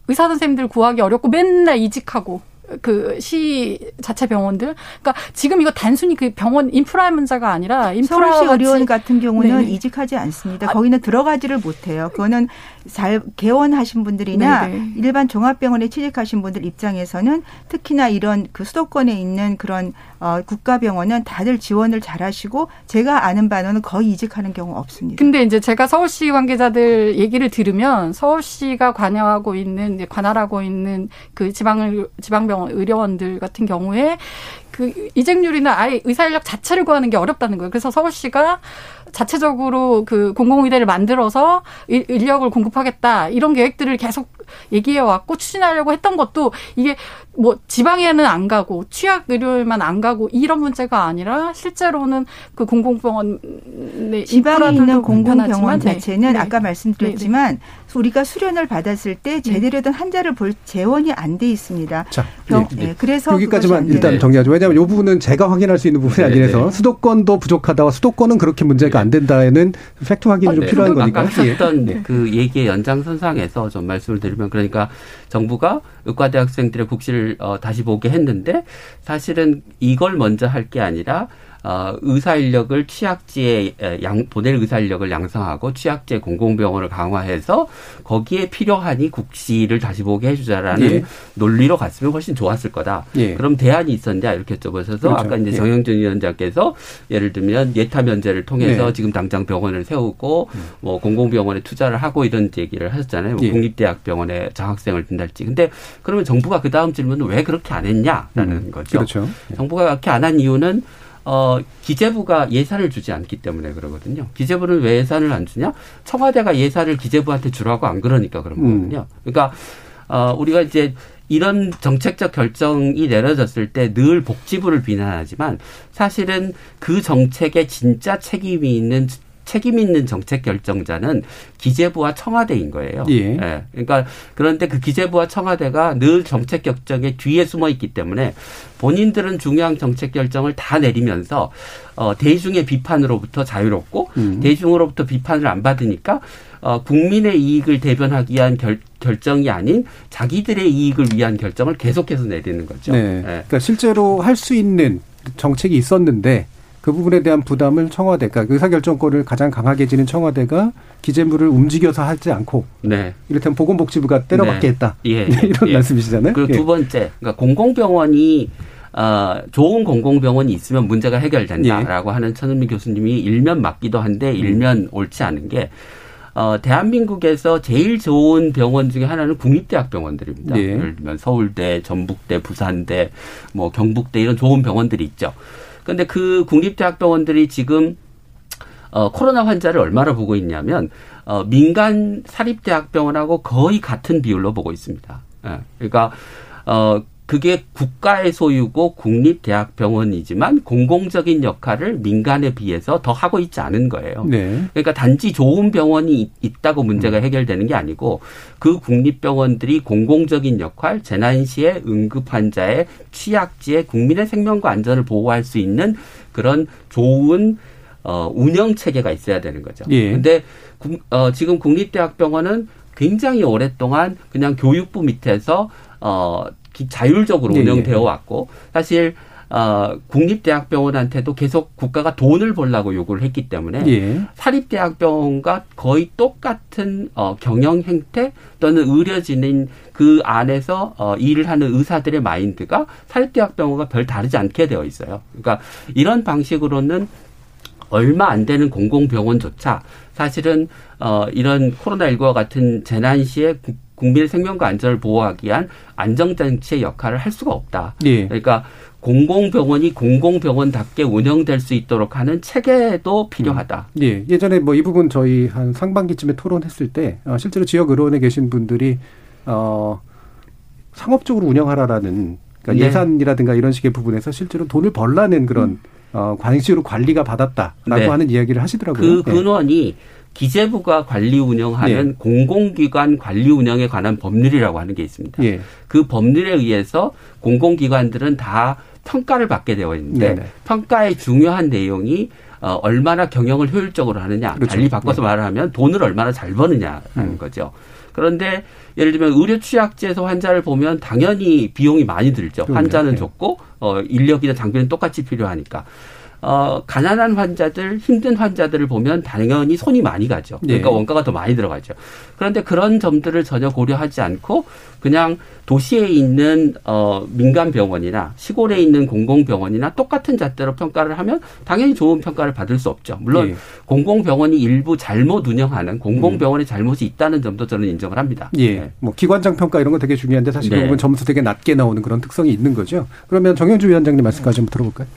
의사 선생님들 구하기 어렵고 맨날 이직하고 그 시 자체 병원들. 그러니까 지금 이거 단순히 그 병원 인프라 문제가 아니라 인프라 서울시 의료원 같은 경우는 네 이직하지 않습니다. 아, 거기는 들어가지를 못해요. 그거는 잘 개원하신 분들이나 네네. 일반 종합병원에 취직하신 분들 입장에서는 특히나 이런 그 수도권에 있는 그런 어, 국가병원은 다들 지원을 잘하시고 제가 아는 바는 거의 이직하는 경우 없습니다. 근데 이제 제가 서울시 관계자들 얘기를 들으면 서울시가 관여하고 있는 관할하고 있는 그 지방 지방병원 의료원들 같은 경우에 그 이직률이나 아예 의사 인력 자체를 구하는 게 어렵다는 거예요. 그래서 서울시가 자체적으로 그 공공의대를 만들어서 인력을 공급하겠다 이런 계획들을 계속 얘기해 왔고 추진하려고 했던 것도 이게 뭐 지방에는 안 가고 취약 의료에만 안 가고 이런 문제가 아니라 실제로는 그 공공병원의 지방에 있는 공공병원 네. 자체는 네. 아까 말씀드렸지만 네. 네. 우리가 수련을 받았을 때 제대로 된 환자를 볼 재원이 안 돼 있습니다. 자, 병, 네. 네. 그래서 여기까지만 일단 정리하죠. 왜냐하면 이 부분은 제가 확인할 수 있는 부분이 아니라서 수도권도 부족하다와 수도권은 그렇게 문제가 안 된다에는 팩트 확인이 좀 필요한 거니까. 아까 하셨던 예. 그 얘기의 연장선상에서 좀 말씀을 드리면 그러니까 정부가 의과대 학생들의 국시를 어, 다시 보게 했는데 사실은 이걸 먼저 할 게 아니라 어, 의사 인력을 취약지에 양, 보낼 의사 인력을 양성하고 취약지에 공공병원을 강화해서 거기에 필요하니 국시를 다시 보게 해주자라는 예. 논리로 갔으면 훨씬 좋았을 거다. 예. 그럼 대안이 있었냐 이렇게 여쭤보셔서 그렇죠. 아까 이제 예. 정영준 위원장께서 예를 들면 예타 면제를 통해서 예. 지금 당장 병원을 세우고 음. 뭐 공공병원에 투자를 하고 이런 얘기를 하셨잖아요. 뭐 예. 국립대학병원에 장학생을 둔달지. 근데 그러면 정부가 그 다음 질문은 왜 그렇게 안 했냐라는 음. 거죠. 그렇죠. 정부가 그렇게 안 한 이유는 어, 기재부가 예산을 주지 않기 때문에 그러거든요. 기재부는 왜 예산을 안 주냐? 청와대가 예산을 기재부한테 주라고 안 그러니까 그런 음. 거거든요. 그러니까, 어, 우리가 이제 이런 정책적 결정이 내려졌을 때 늘 복지부를 비난하지만 사실은 그 정책에 진짜 책임이 있는 책임 있는 정책 결정자는 기재부와 청와대인 거예요. 예. 예. 그러니까 그런데 그 기재부와 청와대가 늘 정책 결정의 뒤에 숨어 있기 때문에 본인들은 중요한 정책 결정을 다 내리면서 어 대중의 비판으로부터 자유롭고 음. 대중으로부터 비판을 안 받으니까 어 국민의 이익을 대변하기 위한 결, 결정이 아닌 자기들의 이익을 위한 결정을 계속해서 내리는 거죠. 네. 예. 그러니까 실제로 할 수 있는 정책이 있었는데 그 부분에 대한 부담을 청와대가 그러니까 의사결정권을 가장 강하게 지닌 청와대가 기재부를 움직여서 하지 않고 네. 이를테면 보건복지부가 때려박게 네. 했다. 예. 이런 예. 말씀이시잖아요. 그리고 예. 두 번째, 그러니까 공공병원이 어, 좋은 공공병원이 있으면 문제가 해결된다라고 예. 하는 천은미 교수님이 일면 맞기도 한데 음. 일면 옳지 않은 게 어, 대한민국에서 제일 좋은 병원 중에 하나는 국립대학병원들입니다. 예. 예를 들면 서울대, 전북대, 부산대, 뭐 경북대 이런 좋은 병원들이 있죠. 근데 그 국립대학병원들이 지금 어, 코로나 환자를 얼마나 보고 있냐면 어, 민간 사립대학병원하고 거의 같은 비율로 보고 있습니다. 예. 그러니까 어, 그게 국가의 소유고 국립대학병원이지만 공공적인 역할을 민간에 비해서 더 하고 있지 않은 거예요. 네. 그러니까 단지 좋은 병원이 있다고 문제가 음. 해결되는 게 아니고 그 국립병원들이 공공적인 역할, 재난 시에 응급 환자의 취약지에 국민의 생명과 안전을 보호할 수 있는 그런 좋은 어, 운영 체계가 있어야 되는 거죠. 예. 근데 어, 지금 국립대학병원은 굉장히 오랫동안 그냥 교육부 밑에서 어 자율적으로 네, 운영되어 네. 왔고 사실 어, 국립대학병원한테도 계속 국가가 돈을 벌라고 요구를 했기 때문에 예. 사립대학병원과 거의 똑같은 어, 경영 행태 또는 의료진인 그 안에서 어, 일을 하는 의사들의 마인드가 사립대학병원과 별 다르지 않게 되어 있어요. 그러니까 이런 방식으로는 얼마 안 되는 공공병원조차 사실은 어, 이런 코로나19와 같은 재난 시에 국민의 생명과 안전을 보호하기 위한 안정장치의 역할을 할 수가 없다. 예. 그러니까 공공병원이 공공병원답게 운영될 수 있도록 하는 체계도 필요하다. 음. 예. 예전에 뭐 이 부분 저희 한 상반기쯤에 토론했을 때 어, 실제로 지역 의료원에 계신 분들이 어 상업적으로 운영하라라는 그러니까 네. 예산이라든가 이런 식의 부분에서 실제로 돈을 벌라는 그런 음. 어, 관식으로 관리가 받았다라고 네. 하는 이야기를 하시더라고요. 그 예. 근원이 네. 기재부가 관리 운영하는 예. 공공기관 관리 운영에 관한 법률이라고 하는 게 있습니다. 예. 그 법률에 의해서 공공기관들은 다 평가를 받게 되어 있는데 네네. 평가의 중요한 내용이 어, 얼마나 경영을 효율적으로 하느냐. 그렇죠. 달리 바꿔서 네. 말하면 돈을 얼마나 잘 버느냐라는 음. 거죠. 그런데 예를 들면 의료 취약제에서 환자를 보면 당연히 비용이 많이 들죠. 환자는 네. 적고 어 인력이나 장비는 똑같이 필요하니까. 어, 가난한 환자들, 힘든 환자들을 보면 당연히 손이 많이 가죠. 그러니까 네. 원가가 더 많이 들어가죠. 그런데 그런 점들을 전혀 고려하지 않고 그냥 도시에 있는 어, 민간 병원이나 시골에 있는 공공 병원이나 똑같은 잣대로 평가를 하면 당연히 좋은 평가를 받을 수 없죠. 물론 네. 공공 병원이 일부 잘못 운영하는 공공 병원의 잘못이 있다는 점도 저는 인정을 합니다. 예. 네. 뭐 기관장 평가 이런 거 되게 중요한데 사실 네. 보면 점수 되게 낮게 나오는 그런 특성이 있는 거죠. 그러면 정영주 위원장님 말씀까지 좀 들어볼까요?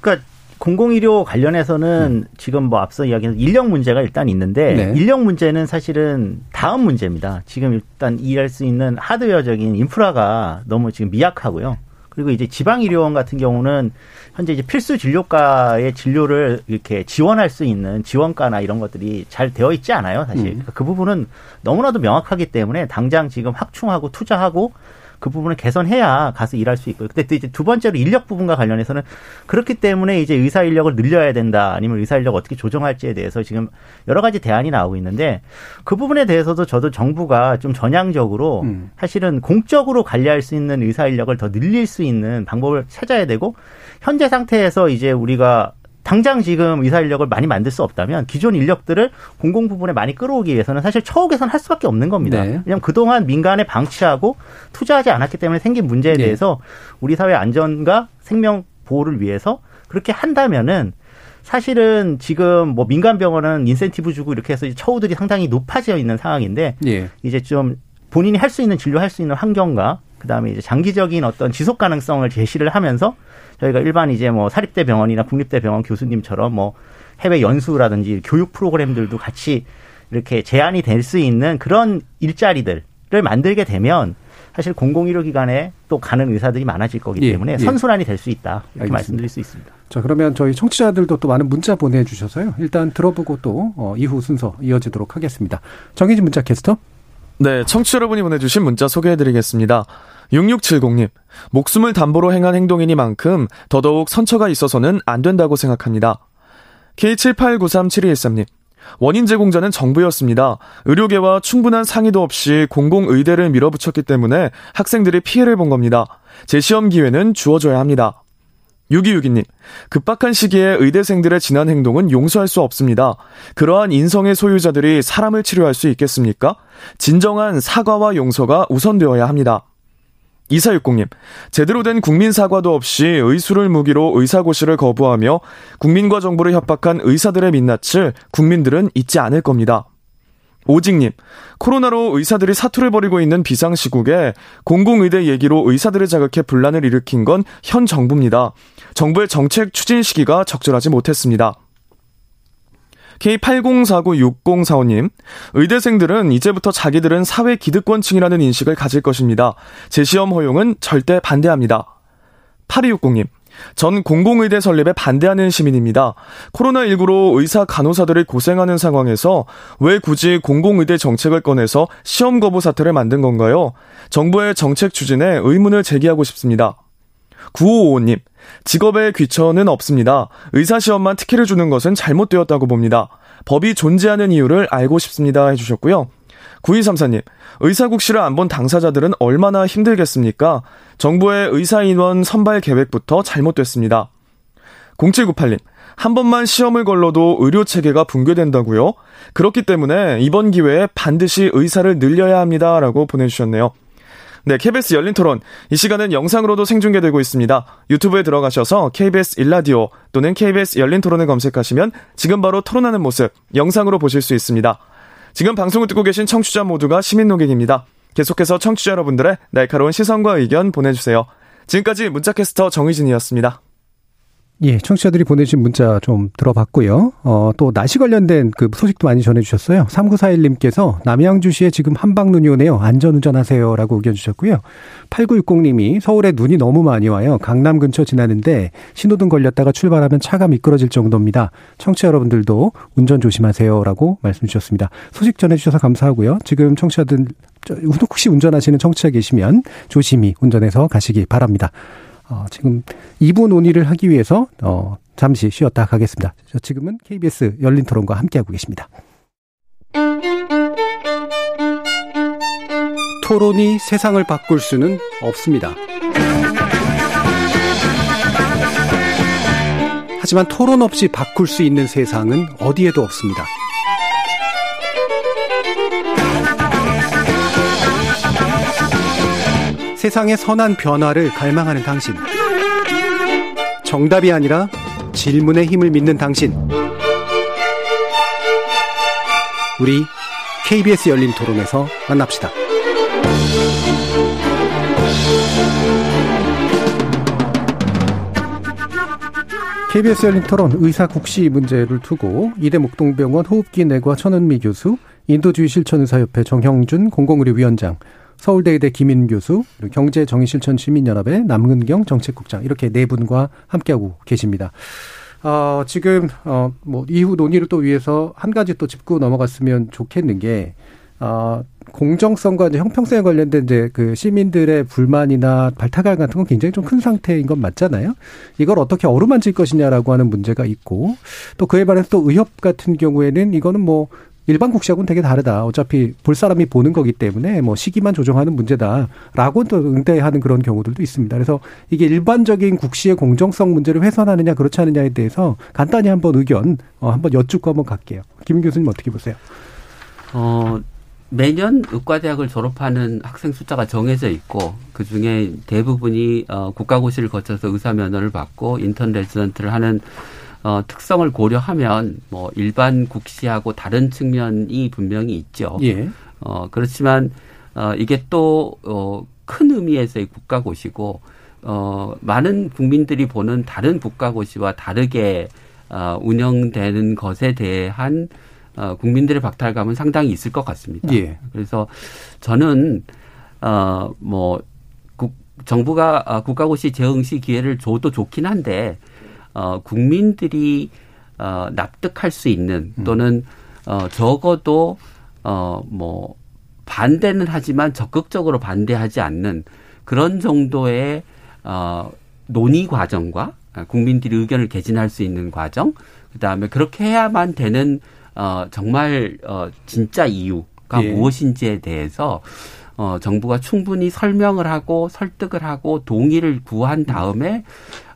그러니까 공공의료 관련해서는 음. 지금 뭐 앞서 이야기한 인력 문제가 일단 있는데 네. 인력 문제는 사실은 다음 문제입니다. 지금 일단 일할 수 있는 하드웨어적인 인프라가 너무 지금 미약하고요. 그리고 이제 지방의료원 같은 경우는 현재 이제 필수 진료과의 진료를 이렇게 지원할 수 있는 지원과나 이런 것들이 잘 되어 있지 않아요, 사실. 음. 그 부분은 너무나도 명확하기 때문에 당장 지금 확충하고 투자하고 그 부분을 개선해야 가서 일할 수 있고요. 근데 또 이제 두 번째로 인력 부분과 관련해서는 그렇기 때문에 이제 의사 인력을 늘려야 된다 아니면 의사 인력 어떻게 조정할지에 대해서 지금 여러 가지 대안이 나오고 있는데 그 부분에 대해서도 저도 정부가 좀 전향적으로 음. 사실은 공적으로 관리할 수 있는 의사 인력을 더 늘릴 수 있는 방법을 찾아야 되고 현재 상태에서 이제 우리가 당장 지금 의사 인력을 많이 만들 수 없다면 기존 인력들을 공공 부분에 많이 끌어오기 위해서는 사실 처우 개선할 수밖에 없는 겁니다. 네. 왜냐하면 그동안 민간에 방치하고 투자하지 않았기 때문에 생긴 문제에 네. 대해서 우리 사회 안전과 생명 보호를 위해서 그렇게 한다면은 사실은 지금 뭐 민간 병원은 인센티브 주고 이렇게 해서 처우들이 상당히 높아져 있는 상황인데 네. 이제 좀 본인이 할 수 있는 진료할 수 있는 환경과 그다음에 이제 장기적인 어떤 지속 가능성을 제시를 하면서 저희가 일반 이제 뭐 사립대 병원이나 국립대 병원 교수님처럼 뭐 해외 연수라든지 교육 프로그램들도 같이 이렇게 제한이 될 수 있는 그런 일자리들을 만들게 되면 사실 공공의료 기관에 또 가는 의사들이 많아질 거기 예, 때문에 예, 예. 선순환이 될 수 있다 이렇게 알겠습니다. 말씀드릴 수 있습니다. 자 그러면 저희 청취자들도 또 많은 문자 보내주셔서요. 일단 들어보고 또 어, 이후 순서 이어지도록 하겠습니다. 정희진 문자 캐스터. 네, 청취자 여러분이 보내주신 문자 소개해드리겠습니다. 6670님, 목숨을 담보로 행한 행동이니만큼 더더욱 선처가 있어서는 안 된다고 생각합니다. K78937213님, 원인 제공자는 정부였습니다. 의료계와 충분한 상의도 없이 공공의대를 밀어붙였기 때문에 학생들이 피해를 본 겁니다. 재시험 기회는 주어져야 합니다. 6262님, 급박한 시기에 의대생들의 지난 행동은 용서할 수 없습니다. 그러한 인성의 소유자들이 사람을 치료할 수 있겠습니까? 진정한 사과와 용서가 우선되어야 합니다. 2460님, 제대로 된 국민 사과도 없이 의술을 무기로 의사고시를 거부하며 국민과 정부를 협박한 의사들의 민낯을 국민들은 잊지 않을 겁니다. 오직님, 코로나로 의사들이 사투를 벌이고 있는 비상시국에 공공의대 얘기로 의사들을 자극해 분란을 일으킨 건 현 정부입니다. 정부의 정책 추진 시기가 적절하지 못했습니다. K80496045님, 의대생들은 이제부터 자기들은 사회 기득권층이라는 인식을 가질 것입니다. 재시험 허용은 절대 반대합니다. 8260님, 전 공공의대 설립에 반대하는 시민입니다. 코로나19로 의사 간호사들이 고생하는 상황에서 왜 굳이 공공의대 정책을 꺼내서 시험 거부 사태를 만든 건가요? 정부의 정책 추진에 의문을 제기하고 싶습니다. 9555님, 직업의 귀천은 없습니다. 의사시험만 특혜를 주는 것은 잘못되었다고 봅니다. 법이 존재하는 이유를 알고 싶습니다. 해주셨고요. 9234님, 의사국시를 안 본 당사자들은 얼마나 힘들겠습니까? 정부의 의사인원 선발 계획부터 잘못됐습니다. 0798님, 한 번만 시험을 걸러도 의료 체계가 붕괴된다고요? 그렇기 때문에 이번 기회에 반드시 의사를 늘려야 합니다. 라고 보내주셨네요. 네, KBS 열린 토론. 이 시간은 영상으로도 생중계되고 있습니다. 유튜브에 들어가셔서 KBS 일라디오 또는 KBS 열린 토론을 검색하시면 지금 바로 토론하는 모습 영상으로 보실 수 있습니다. 지금 방송을 듣고 계신 청취자 모두가 시민 농객입니다. 계속해서 청취자 여러분들의 날카로운 시선과 의견 보내주세요. 지금까지 문자캐스터 정의진이었습니다. 예, 청취자들이 보내주신 문자 좀 들어봤고요. 어, 또 날씨 관련된 그 소식도 많이 전해주셨어요. 3941님께서 남양주시에 지금 한방 눈이 오네요. 안전운전 하세요. 라고 의견 주셨고요. 8960님이 서울에 눈이 너무 많이 와요. 강남 근처 지나는데 신호등 걸렸다가 출발하면 차가 미끄러질 정도입니다. 청취자 여러분들도 운전 조심하세요. 라고 말씀 주셨습니다. 소식 전해주셔서 감사하고요. 지금 청취자들, 혹시 운전하시는 청취자 계시면 조심히 운전해서 가시기 바랍니다. 어, 지금 2부 논의를 하기 위해서 어, 잠시 쉬었다 가겠습니다. 지금은 KBS 열린 토론과 함께하고 계십니다. 토론이 세상을 바꿀 수는 없습니다. 하지만 토론 없이 바꿀 수 있는 세상은 어디에도 없습니다. 세상의 선한 변화를 갈망하는 당신. 정답이 아니라 질문의 힘을 믿는 당신. 우리 KBS 열린 토론에서 만납시다. KBS 열린 토론 의사 국시 문제를 두고 이대 목동병원 호흡기 내과 천은미 교수, 인도주의 실천의사협회 정형준 공공의료위원장, 서울대 의대 김인 교수, 그리고 경제정의실천 시민연합의 남근경 정책국장 이렇게 네 분과 함께하고 계십니다. 어, 지금 어 뭐 이후 논의를 또 위해서 한 가지 또 짚고 넘어갔으면 좋겠는 게 어, 공정성과 이제 형평성에 관련된 이제 그 시민들의 불만이나 발탁알 같은 건 굉장히 좀 큰 상태인 건 맞잖아요. 이걸 어떻게 어루만질 것이냐라고 하는 문제가 있고 또 그에 반해서 또 의협 같은 경우에는 이거는 뭐 일반 국시하고는 되게 다르다. 어차피 볼 사람이 보는 거기 때문에 뭐 시기만 조정하는 문제다라고 또 응대하는 그런 경우들도 있습니다. 그래서 이게 일반적인 국시의 공정성 문제를 훼손하느냐 그렇지 않느냐에 대해서 간단히 한번 의견 어, 한번 여쭙고 한번 갈게요. 김 교수님 어떻게 보세요? 어, 매년 의과대학을 졸업하는 학생 숫자가 정해져 있고 그 중에 대부분이 어, 국가고시를 거쳐서 의사 면허를 받고 인턴 레지던트를 하는 어, 특성을 고려하면 뭐 일반 국시하고 다른 측면이 분명히 있죠. 예. 어, 그렇지만 어, 이게 또 어, 큰 의미에서의 국가고시고 어, 많은 국민들이 보는 다른 국가고시와 다르게 어, 운영되는 것에 대한 어, 국민들의 박탈감은 상당히 있을 것 같습니다. 예. 그래서 저는 어, 뭐 국, 정부가 어, 국가고시 재응시 기회를 줘도 좋긴 한데 어, 국민들이 어, 납득할 수 있는 또는 어, 적어도 어, 뭐 반대는 하지만 적극적으로 반대하지 않는 그런 정도의 어, 논의 과정과 국민들이 의견을 개진할 수 있는 과정, 그 다음에 그렇게 해야만 되는 어, 정말 어, 진짜 이유가 예. 무엇인지에 대해서 어, 정부가 충분히 설명을 하고 설득을 하고 동의를 구한 다음에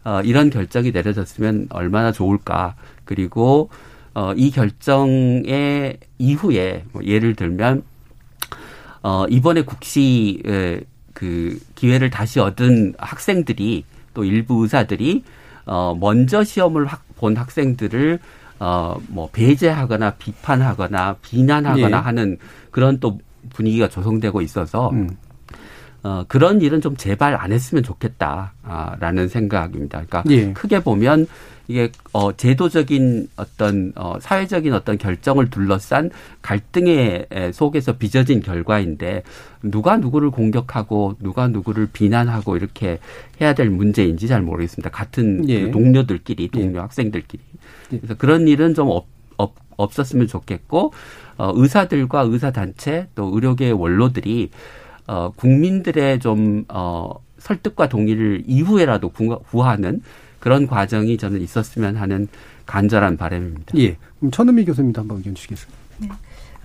어, 이런 결정이 내려졌으면 얼마나 좋을까. 그리고 어, 이 결정의 이후에 뭐 예를 들면 어, 이번에 국시 에, 그 기회를 다시 얻은 학생들이 또 일부 의사들이 어, 먼저 시험을 학, 본 학생들을 어, 뭐 배제하거나 비판하거나 비난하거나 예. 하는 그런 또 분위기가 조성되고 있어서 음. 어, 그런 일은 좀 제발 안 했으면 좋겠다라는 생각입니다. 그러니까 예. 크게 보면 이게 어 제도적인 어떤 어 사회적인 어떤 결정을 둘러싼 갈등의 에, 속에서 빚어진 결과인데 누가 누구를 공격하고 누가 누구를 비난하고 이렇게 해야 될 문제인지 잘 모르겠습니다. 같은 예. 그 동료들끼리 동료 학생들끼리 그래서 그런 일은 좀 없, 없, 없었으면 좋겠고 어 의사들과 의사 단체 또 의료계의 원로들이 어 국민들의 좀 어 설득과 동의를 이후에라도 구- 구하는 그런 과정이 저는 있었으면 하는 간절한 바람입니다. 예. 그럼 천은미 교수님도 한번 의견 주시겠습니다.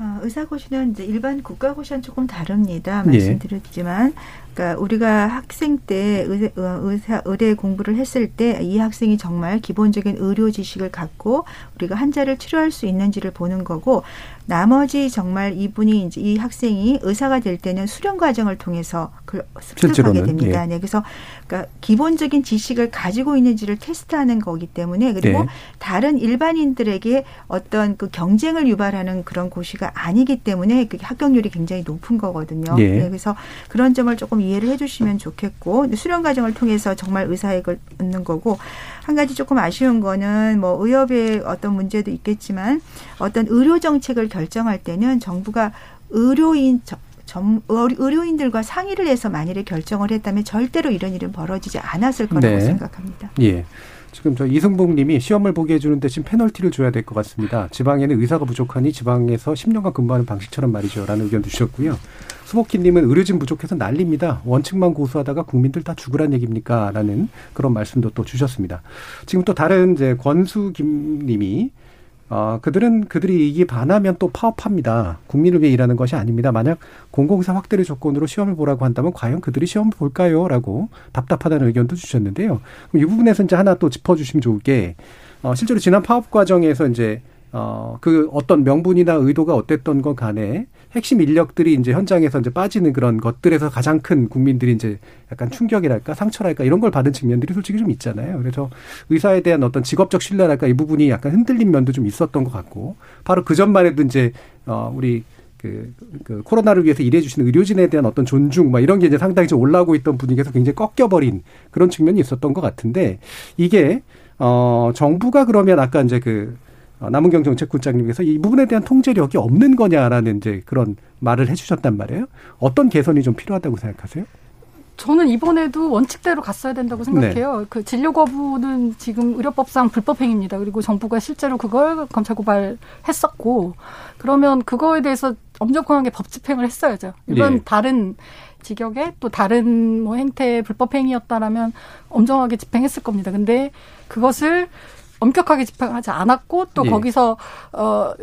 어, 의사고시는 이제 일반 국가고시와는 조금 다릅니다. 예. 말씀드렸지만, 그러니까 우리가 학생 때 의사, 어, 의사 의대 공부를 했을 때 이 학생이 정말 기본적인 의료 지식을 갖고 우리가 환자를 치료할 수 있는지를 보는 거고, 나머지 정말 이분이 이제 이 학생이 의사가 될 때는 수련 과정을 통해서 그걸 습득하게 실제로는, 됩니다. 예. 네, 그래서 그러니까 기본적인 지식을 가지고 있는지를 테스트하는 거기 때문에 그리고 네. 다른 일반인들에게 어떤 그 경쟁을 유발하는 그런 고시가 아니기 때문에 그 합격률이 굉장히 높은 거거든요. 예. 네, 그래서 그런 점을 조금 이해를 해주시면 좋겠고 수련 과정을 통해서 정말 의사액을 얻는 거고 한 가지 조금 아쉬운 거는 뭐 의협의 어떤 문제도 있겠지만 어떤 의료 정책을 결정할 때는 정부가 의료인 의- 의료인들과 상의를 해서 만일에 결정을 했다면 절대로 이런 일은 벌어지지 않았을 거라고 네. 생각합니다. 예. 지금 저 이승복 님이 시험을 보게 해주는 대신 페널티를 줘야 될 것 같습니다. 지방에는 의사가 부족하니 지방에서 10년간 근무하는 방식처럼 말이죠. 라는 의견도 주셨고요. 수복희 님은 의료진 부족해서 난립니다. 원칙만 고수하다가 국민들 다 죽으란 얘기입니까? 라는 그런 말씀도 또 주셨습니다. 지금 또 다른 이제 권수 김 님이 어, 그들은 그들이 이게 반하면 또 파업합니다. 국민을 위해 일하는 것이 아닙니다. 만약 공공사 확대를 조건으로 시험을 보라고 한다면 과연 그들이 시험을 볼까요? 라고 답답하다는 의견도 주셨는데요. 그럼 이 부분에서 이제 하나 또 짚어주시면 좋을 게, 어, 실제로 지난 파업 과정에서 이제 어, 그 어떤 명분이나 의도가 어땠던 건 간에 핵심 인력들이 이제 현장에서 이제 빠지는 그런 것들에서 가장 큰 국민들이 이제 약간 충격이랄까 상처랄까 이런 걸 받은 측면들이 솔직히 좀 있잖아요. 그래서 의사에 대한 어떤 직업적 신뢰랄까 이 부분이 약간 흔들린 면도 좀 있었던 것 같고 바로 그 전만 해도 이제 어, 우리 그, 그 코로나를 위해서 일해주시는 의료진에 대한 어떤 존중, 막 이런 게 이제 상당히 좀 올라오고 있던 분위기에서 굉장히 꺾여버린 그런 측면이 있었던 것 같은데 이게 어 정부가 그러면 아까 이제 그 어, 남은경 정책국장님께서 이 부분에 대한 통제력이 없는 거냐라는 이제 그런 말을 해주셨단 말이에요. 어떤 개선이 좀 필요하다고 생각하세요? 저는 이번에도 원칙대로 갔어야 된다고 생각해요. 네. 그 진료 거부는 지금 의료법상 불법 행위입니다. 그리고 정부가 실제로 그걸 검찰 고발했었고 그러면 그거에 대해서 엄정하게 법 집행을 했어야죠. 이런 네. 다른 직역에 또 다른 뭐 행태의 불법 행위였다라면 엄정하게 집행했을 겁니다. 근데 그것을 엄격하게 집행하지 않았고 또 예. 거기서 어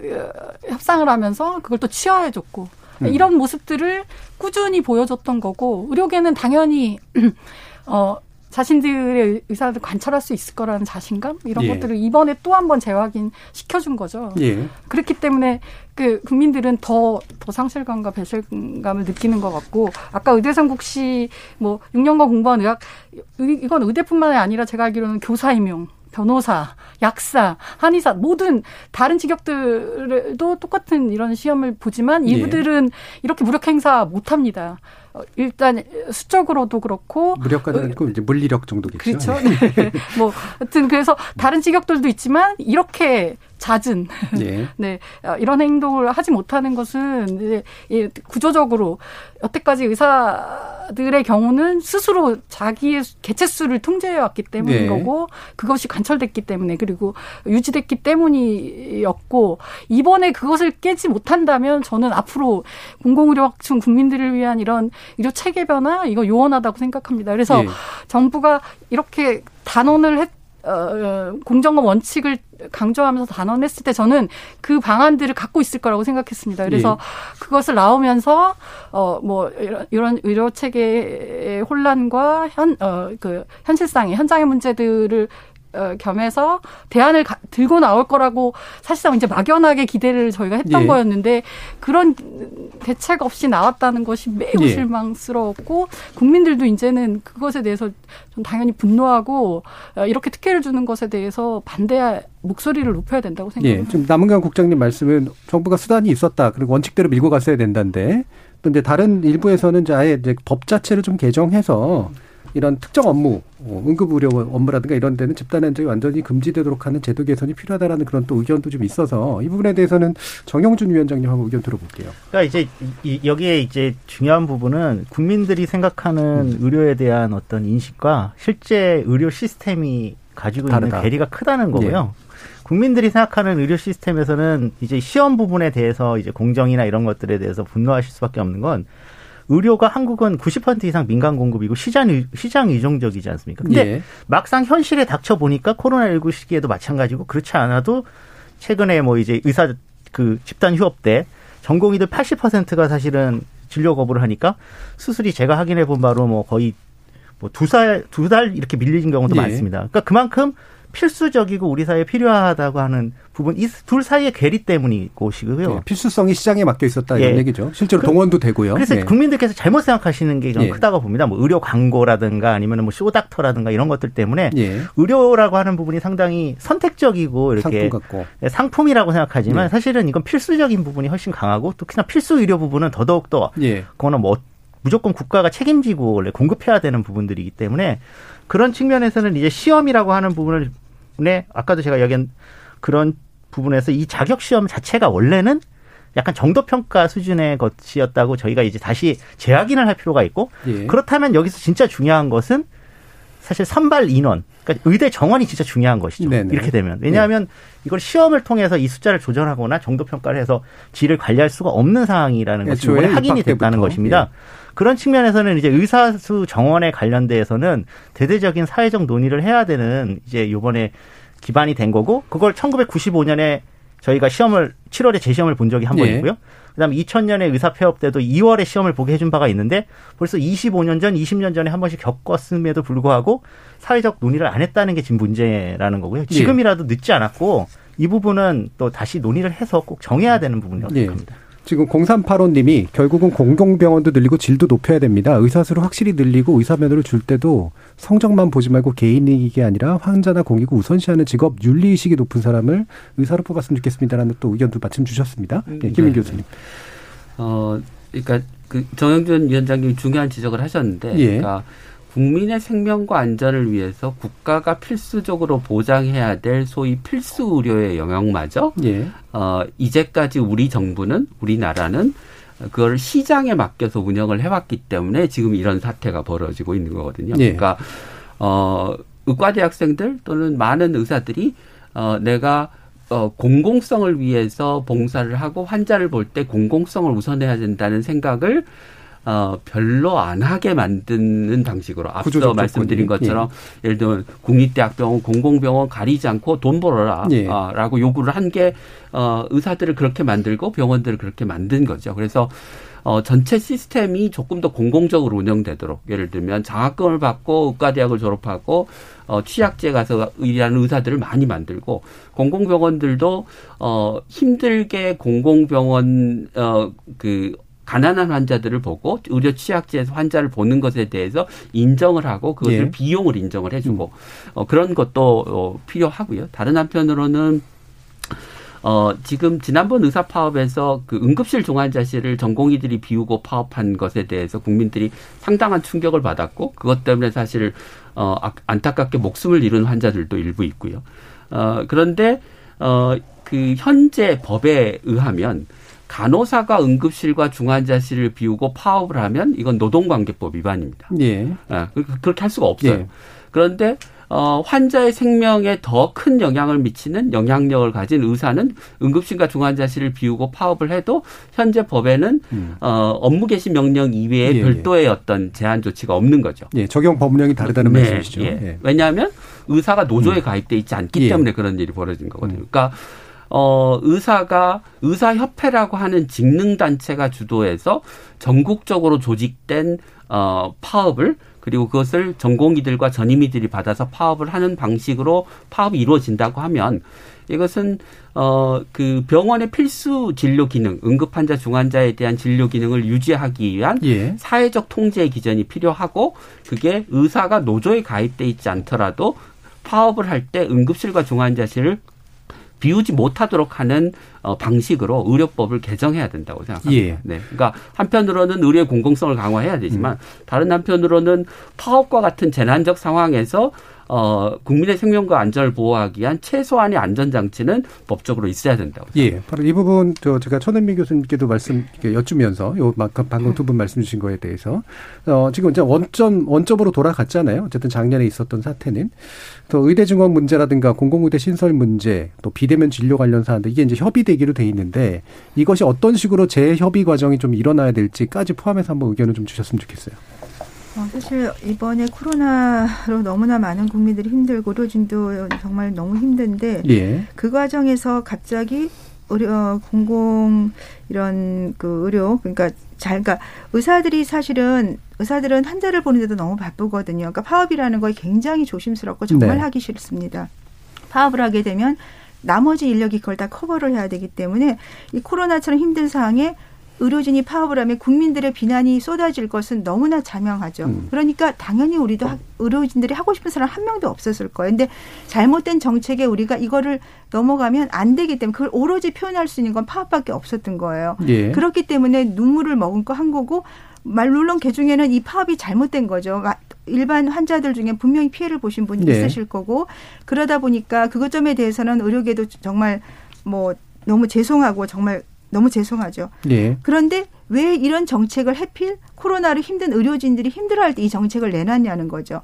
협상을 하면서 그걸 또 취하해 줬고 음. 이런 모습들을 꾸준히 보여줬던 거고 의료계는 당연히 어 자신들의 의사를 관찰할 수 있을 거라는 자신감 이런 예. 것들을 이번에 또 한 번 재확인 시켜준 거죠. 예. 그렇기 때문에 그 국민들은 더더 상실감과 배실감을 느끼는 것 같고 아까 의대상국 씨뭐 6년간 공부한 의학 이건 의대뿐만이 아니라 제가 알기로는 교사 임용 변호사, 약사, 한의사 모든 다른 직업들도 똑같은 이런 시험을 보지만 예. 이분들은 예. 이렇게 무력 행사 못 합니다. 어, 일단 수적으로도 그렇고 무력과는 아니고 이제 물리력 정도겠죠. 그렇죠. 네. 뭐 하여튼 그래서 다른 직역들도 있지만 이렇게 잦은 네. 네 어, 이런 행동을 하지 못하는 것은 이제 구조적으로 여태까지 의사들의 경우는 스스로 자기의 개체수를 통제해 왔기 때문인 네. 거고 그것이 관철됐기 때문에 그리고 유지됐기 때문이었고 이번에 그것을 깨지 못한다면 저는 앞으로 공공의료 확충 국민들을 위한 이런 의료 체계 변화 이거 요원하다고 생각합니다. 그래서 네. 정부가 이렇게 단언을 했 어, 어, 공정과 원칙을 강조하면서 단언했을 때 저는 그 방안들을 갖고 있을 거라고 생각했습니다. 그래서 예. 그것을 나오면서 어 뭐 이런, 이런 의료 체계의 혼란과 현 어 그 현실상의 현장의 문제들을 어, 겸해서 대안을 가, 들고 나올 거라고 사실상 이제 막연하게 기대를 저희가 했던 예. 거였는데 그런 대책 없이 나왔다는 것이 매우 예. 실망스러웠고 국민들도 이제는 그것에 대해서 좀 당연히 분노하고 어, 이렇게 특혜를 주는 것에 대해서 반대 목소리를 높여야 된다고 생각합니다. 예. 지금 남은경 국장님 말씀은 정부가 수단이 있었다. 그리고 원칙대로 밀고 갔어야 된다는데 또 이제 다른 일부에서는 이제 아예 이제 법 자체를 좀 개정해서 음. 이런 특정 업무, 어, 응급의료 업무라든가 이런 데는 집단 면적이 완전히 금지되도록 하는 제도 개선이 필요하다라는 그런 또 의견도 좀 있어서 이 부분에 대해서는 정영준 위원장님하고 의견 들어볼게요. 그러니까 이제 이, 여기에 이제 중요한 부분은 국민들이 생각하는 음. 의료에 대한 어떤 인식과 실제 의료 시스템이 가지고 다르다. 있는 괴리가 크다는 거고요. 네. 국민들이 생각하는 의료 시스템에서는 이제 시험 부분에 대해서 이제 공정이나 이런 것들에 대해서 분노하실 수밖에 없는 건 의료가 한국은 90% 이상 민간 공급이고 시장 시장 의존적이지 않습니까? 근데 예. 막상 현실에 닥쳐 보니까 코로나19 시기에도 마찬가지고 그렇지 않아도 최근에 뭐 이제 의사 그 집단 휴업 때 전공의들 80%가 사실은 진료 거부를 하니까 수술이 제가 확인해 본 바로 뭐 거의 뭐 두 살 두 달 이렇게 밀리는 경우도 예. 많습니다. 그러니까 그만큼 필수적이고 우리 사회에 필요하다고 하는 부분 이 둘 사이의 괴리 때문이 것이고요. 네, 필수성이 시장에 맡겨 있었다 이런 예. 얘기죠. 실제로 그, 동원도 되고요. 그래서 네. 국민들께서 잘못 생각하시는 게좀 예. 크다고 봅니다. 뭐 의료 광고라든가 아니면 뭐 쇼닥터라든가 이런 것들 때문에 예. 의료라고 하는 부분이 상당히 선택적이고 이렇게 상품 네, 상품이라고 생각하지만 네. 사실은 이건 필수적인 부분이 훨씬 강하고 특히나 필수 의료 부분은 더더욱 더 예. 그거는 뭐 무조건 국가가 책임지고 원래 공급해야 되는 부분들이기 때문에 그런 측면에서는 이제 시험이라고 하는 부분을 네, 아까도 제가 이야기한 그런 부분에서 이 자격 시험 자체가 원래는 약간 정도 평가 수준의 것이었다고 저희가 이제 다시 재확인을 할 필요가 있고 예. 그렇다면 여기서 진짜 중요한 것은 사실 선발 인원 그러니까 의대 정원이 진짜 중요한 것이죠. 네네. 이렇게 되면 왜냐하면 네. 이걸 시험을 통해서 이 숫자를 조절하거나 정도 평가를 해서 질을 관리할 수가 없는 상황이라는 것이 이번에 확인이 됐다는 것입니다. 예. 그런 측면에서는 이제 의사수 정원에 관련돼서는 대대적인 사회적 논의를 해야 되는 이제 요번에 기반이 된 거고 그걸 1995년에 저희가 시험을 7월에 재시험을 본 적이 한 예. 번이고요. 그다음에 2000년에 의사 폐업 때도 2월에 시험을 보게 해준 바가 있는데 벌써 25년 전, 20년 전에 한 번씩 겪었음에도 불구하고 사회적 논의를 안 했다는 게 지금 문제라는 거고요. 예. 지금이라도 늦지 않았고 이 부분은 또 다시 논의를 해서 꼭 정해야 되는 부분이라고 예. 생각합니다. 지금 0385님이 결국은 공공병원도 늘리고 질도 높여야 됩니다. 의사 수를 확실히 늘리고 의사 면허를 줄 때도 성적만 보지 말고 개인이익이 아니라 환자나 공익을 우선시하는 직업 윤리의식이 높은 사람을 의사로 뽑았으면 좋겠습니다라는 또 의견도 마침 주셨습니다. 네, 김민 네. 교수님. 어, 그러니까 그 정영준 위원장님이 중요한 지적을 하셨는데, 예. 그러니까 국민의 생명과 안전을 위해서 국가가 필수적으로 보장해야 될 소위 필수 의료의 영역마저 예. 어, 이제까지 우리 정부는 우리나라는 그걸 시장에 맡겨서 운영을 해왔기 때문에 지금 이런 사태가 벌어지고 있는 거거든요. 예. 그러니까 어, 의과대 학생들 또는 많은 의사들이 어, 내가 어, 공공성을 위해서 봉사를 하고 환자를 볼 때 공공성을 우선해야 된다는 생각을 어, 별로 안 하게 만드는 방식으로 앞서 말씀드린 것처럼 예. 를 들면 국립대학병원, 공공병원 가리지 않고 돈 벌어라 예. 어, 라고 요구를 한 게 어, 의사들을 그렇게 만들고 병원들을 그렇게 만든 거죠. 그래서 어, 전체 시스템이 조금 더 공공적으로 운영되도록 예를 들면 장학금을 받고 의과대학을 졸업하고 어, 취약지에 가서 일하는 의사들을 많이 만들고 공공병원들도 어, 힘들게 공공병원 어, 그 가난한 환자들을 보고 의료 취약지에서 환자를 보는 것에 대해서 인정을 하고 그것을 예. 비용을 인정을 해주고 음. 어, 그런 것도 어, 필요하고요. 다른 한편으로는 어, 지금 지난번 의사 파업에서 그 응급실 중환자실을 전공의들이 비우고 파업한 것에 대해서 국민들이 상당한 충격을 받았고 그것 때문에 사실 어, 아, 안타깝게 목숨을 잃은 환자들도 일부 있고요. 어, 그런데 어, 그 현재 법에 의하면 간호사가 응급실과 중환자실을 비우고 파업을 하면 이건 노동관계법 위반입니다. 예. 아, 그렇게 할 수가 없어요. 예. 그런데 어, 환자의 생명에 더 큰 영향을 미치는 영향력을 가진 의사는 응급실과 중환자실을 비우고 파업을 해도 현재 법에는 음. 어, 업무 개시 명령 이외에 예, 예. 별도의 어떤 제한 조치가 없는 거죠. 예, 적용 법령이 다르다는 네, 말씀이시죠. 예. 예. 왜냐하면 의사가 노조에 음. 가입돼 있지 않기 예. 때문에 그런 일이 벌어진 거거든요. 음. 그러니까 어, 의사가 의사협회라고 하는 직능단체가 주도해서 전국적으로 조직된 어, 파업을 그리고 그것을 전공의들과 전임의들이 받아서 파업을 하는 방식으로 파업이 이루어진다고 하면 이것은 어 그 병원의 필수 진료 기능, 응급 환자 중환자에 대한 진료 기능을 유지하기 위한 예. 사회적 통제 기전이 필요하고 그게 의사가 노조에 가입돼 있지 않더라도 파업을 할 때 응급실과 중환자실을 비우지 못하도록 하는 어, 방식으로 의료법을 개정해야 된다고 생각합니다. 예. 네. 그러니까 한편으로는 의료의 공공성을 강화해야 되지만 음. 다른 한편으로는 파업과 같은 재난적 상황에서 어, 국민의 생명과 안전을 보호하기 위한 최소한의 안전장치는 법적으로 있어야 된다고. 예. 바로 이 부분, 저, 제가 천은미 교수님께도 말씀, 여쭈면서, 요, 방금 두 분 말씀 주신 거에 대해서, 어, 지금 이제 원점, 원점으로 돌아갔잖아요. 어쨌든 작년에 있었던 사태는. 또 의대 증원 문제라든가 공공의대 신설 문제, 또 비대면 진료 관련 사안들, 이게 이제 협의되기로 돼 있는데, 이것이 어떤 식으로 재협의 과정이 좀 일어나야 될지까지 포함해서 한번 의견을 좀 주셨으면 좋겠어요. 어, 사실 이번에 코로나로 너무나 많은 국민들이 힘들고 의료진도 정말 너무 힘든데 예. 그 과정에서 갑자기 의료 공공 이런 그 의료 그러니까 잘 그러니까 의사들이 사실은 의사들은 환자를 보는데도 너무 바쁘거든요. 그러니까 파업이라는 거 굉장히 조심스럽고 정말 네. 하기 싫습니다. 파업을 하게 되면 나머지 인력이 그걸 다 커버를 해야 되기 때문에 이 코로나처럼 힘든 상황에 의료진이 파업을 하면 국민들의 비난이 쏟아질 것은 너무나 자명하죠. 음. 그러니까 당연히 우리도 의료진들이 하고 싶은 사람 한 명도 없었을 거예요. 근데 잘못된 정책에 우리가 이거를 넘어가면 안 되기 때문에 그걸 오로지 표현할 수 있는 건 파업밖에 없었던 거예요. 예. 그렇기 때문에 눈물을 머금고 한 거고 말 물론 개 중에는 이 파업이 잘못된 거죠. 일반 환자들 중에 분명히 피해를 보신 분이 네. 있으실 거고 그러다 보니까 그것 점에 대해서는 의료계도 정말 뭐 너무 죄송하고 정말 너무 죄송하죠. 네. 그런데 왜 이런 정책을 해필 코로나로 힘든 의료진들이 힘들어할 때 이 정책을 내놨냐는 거죠.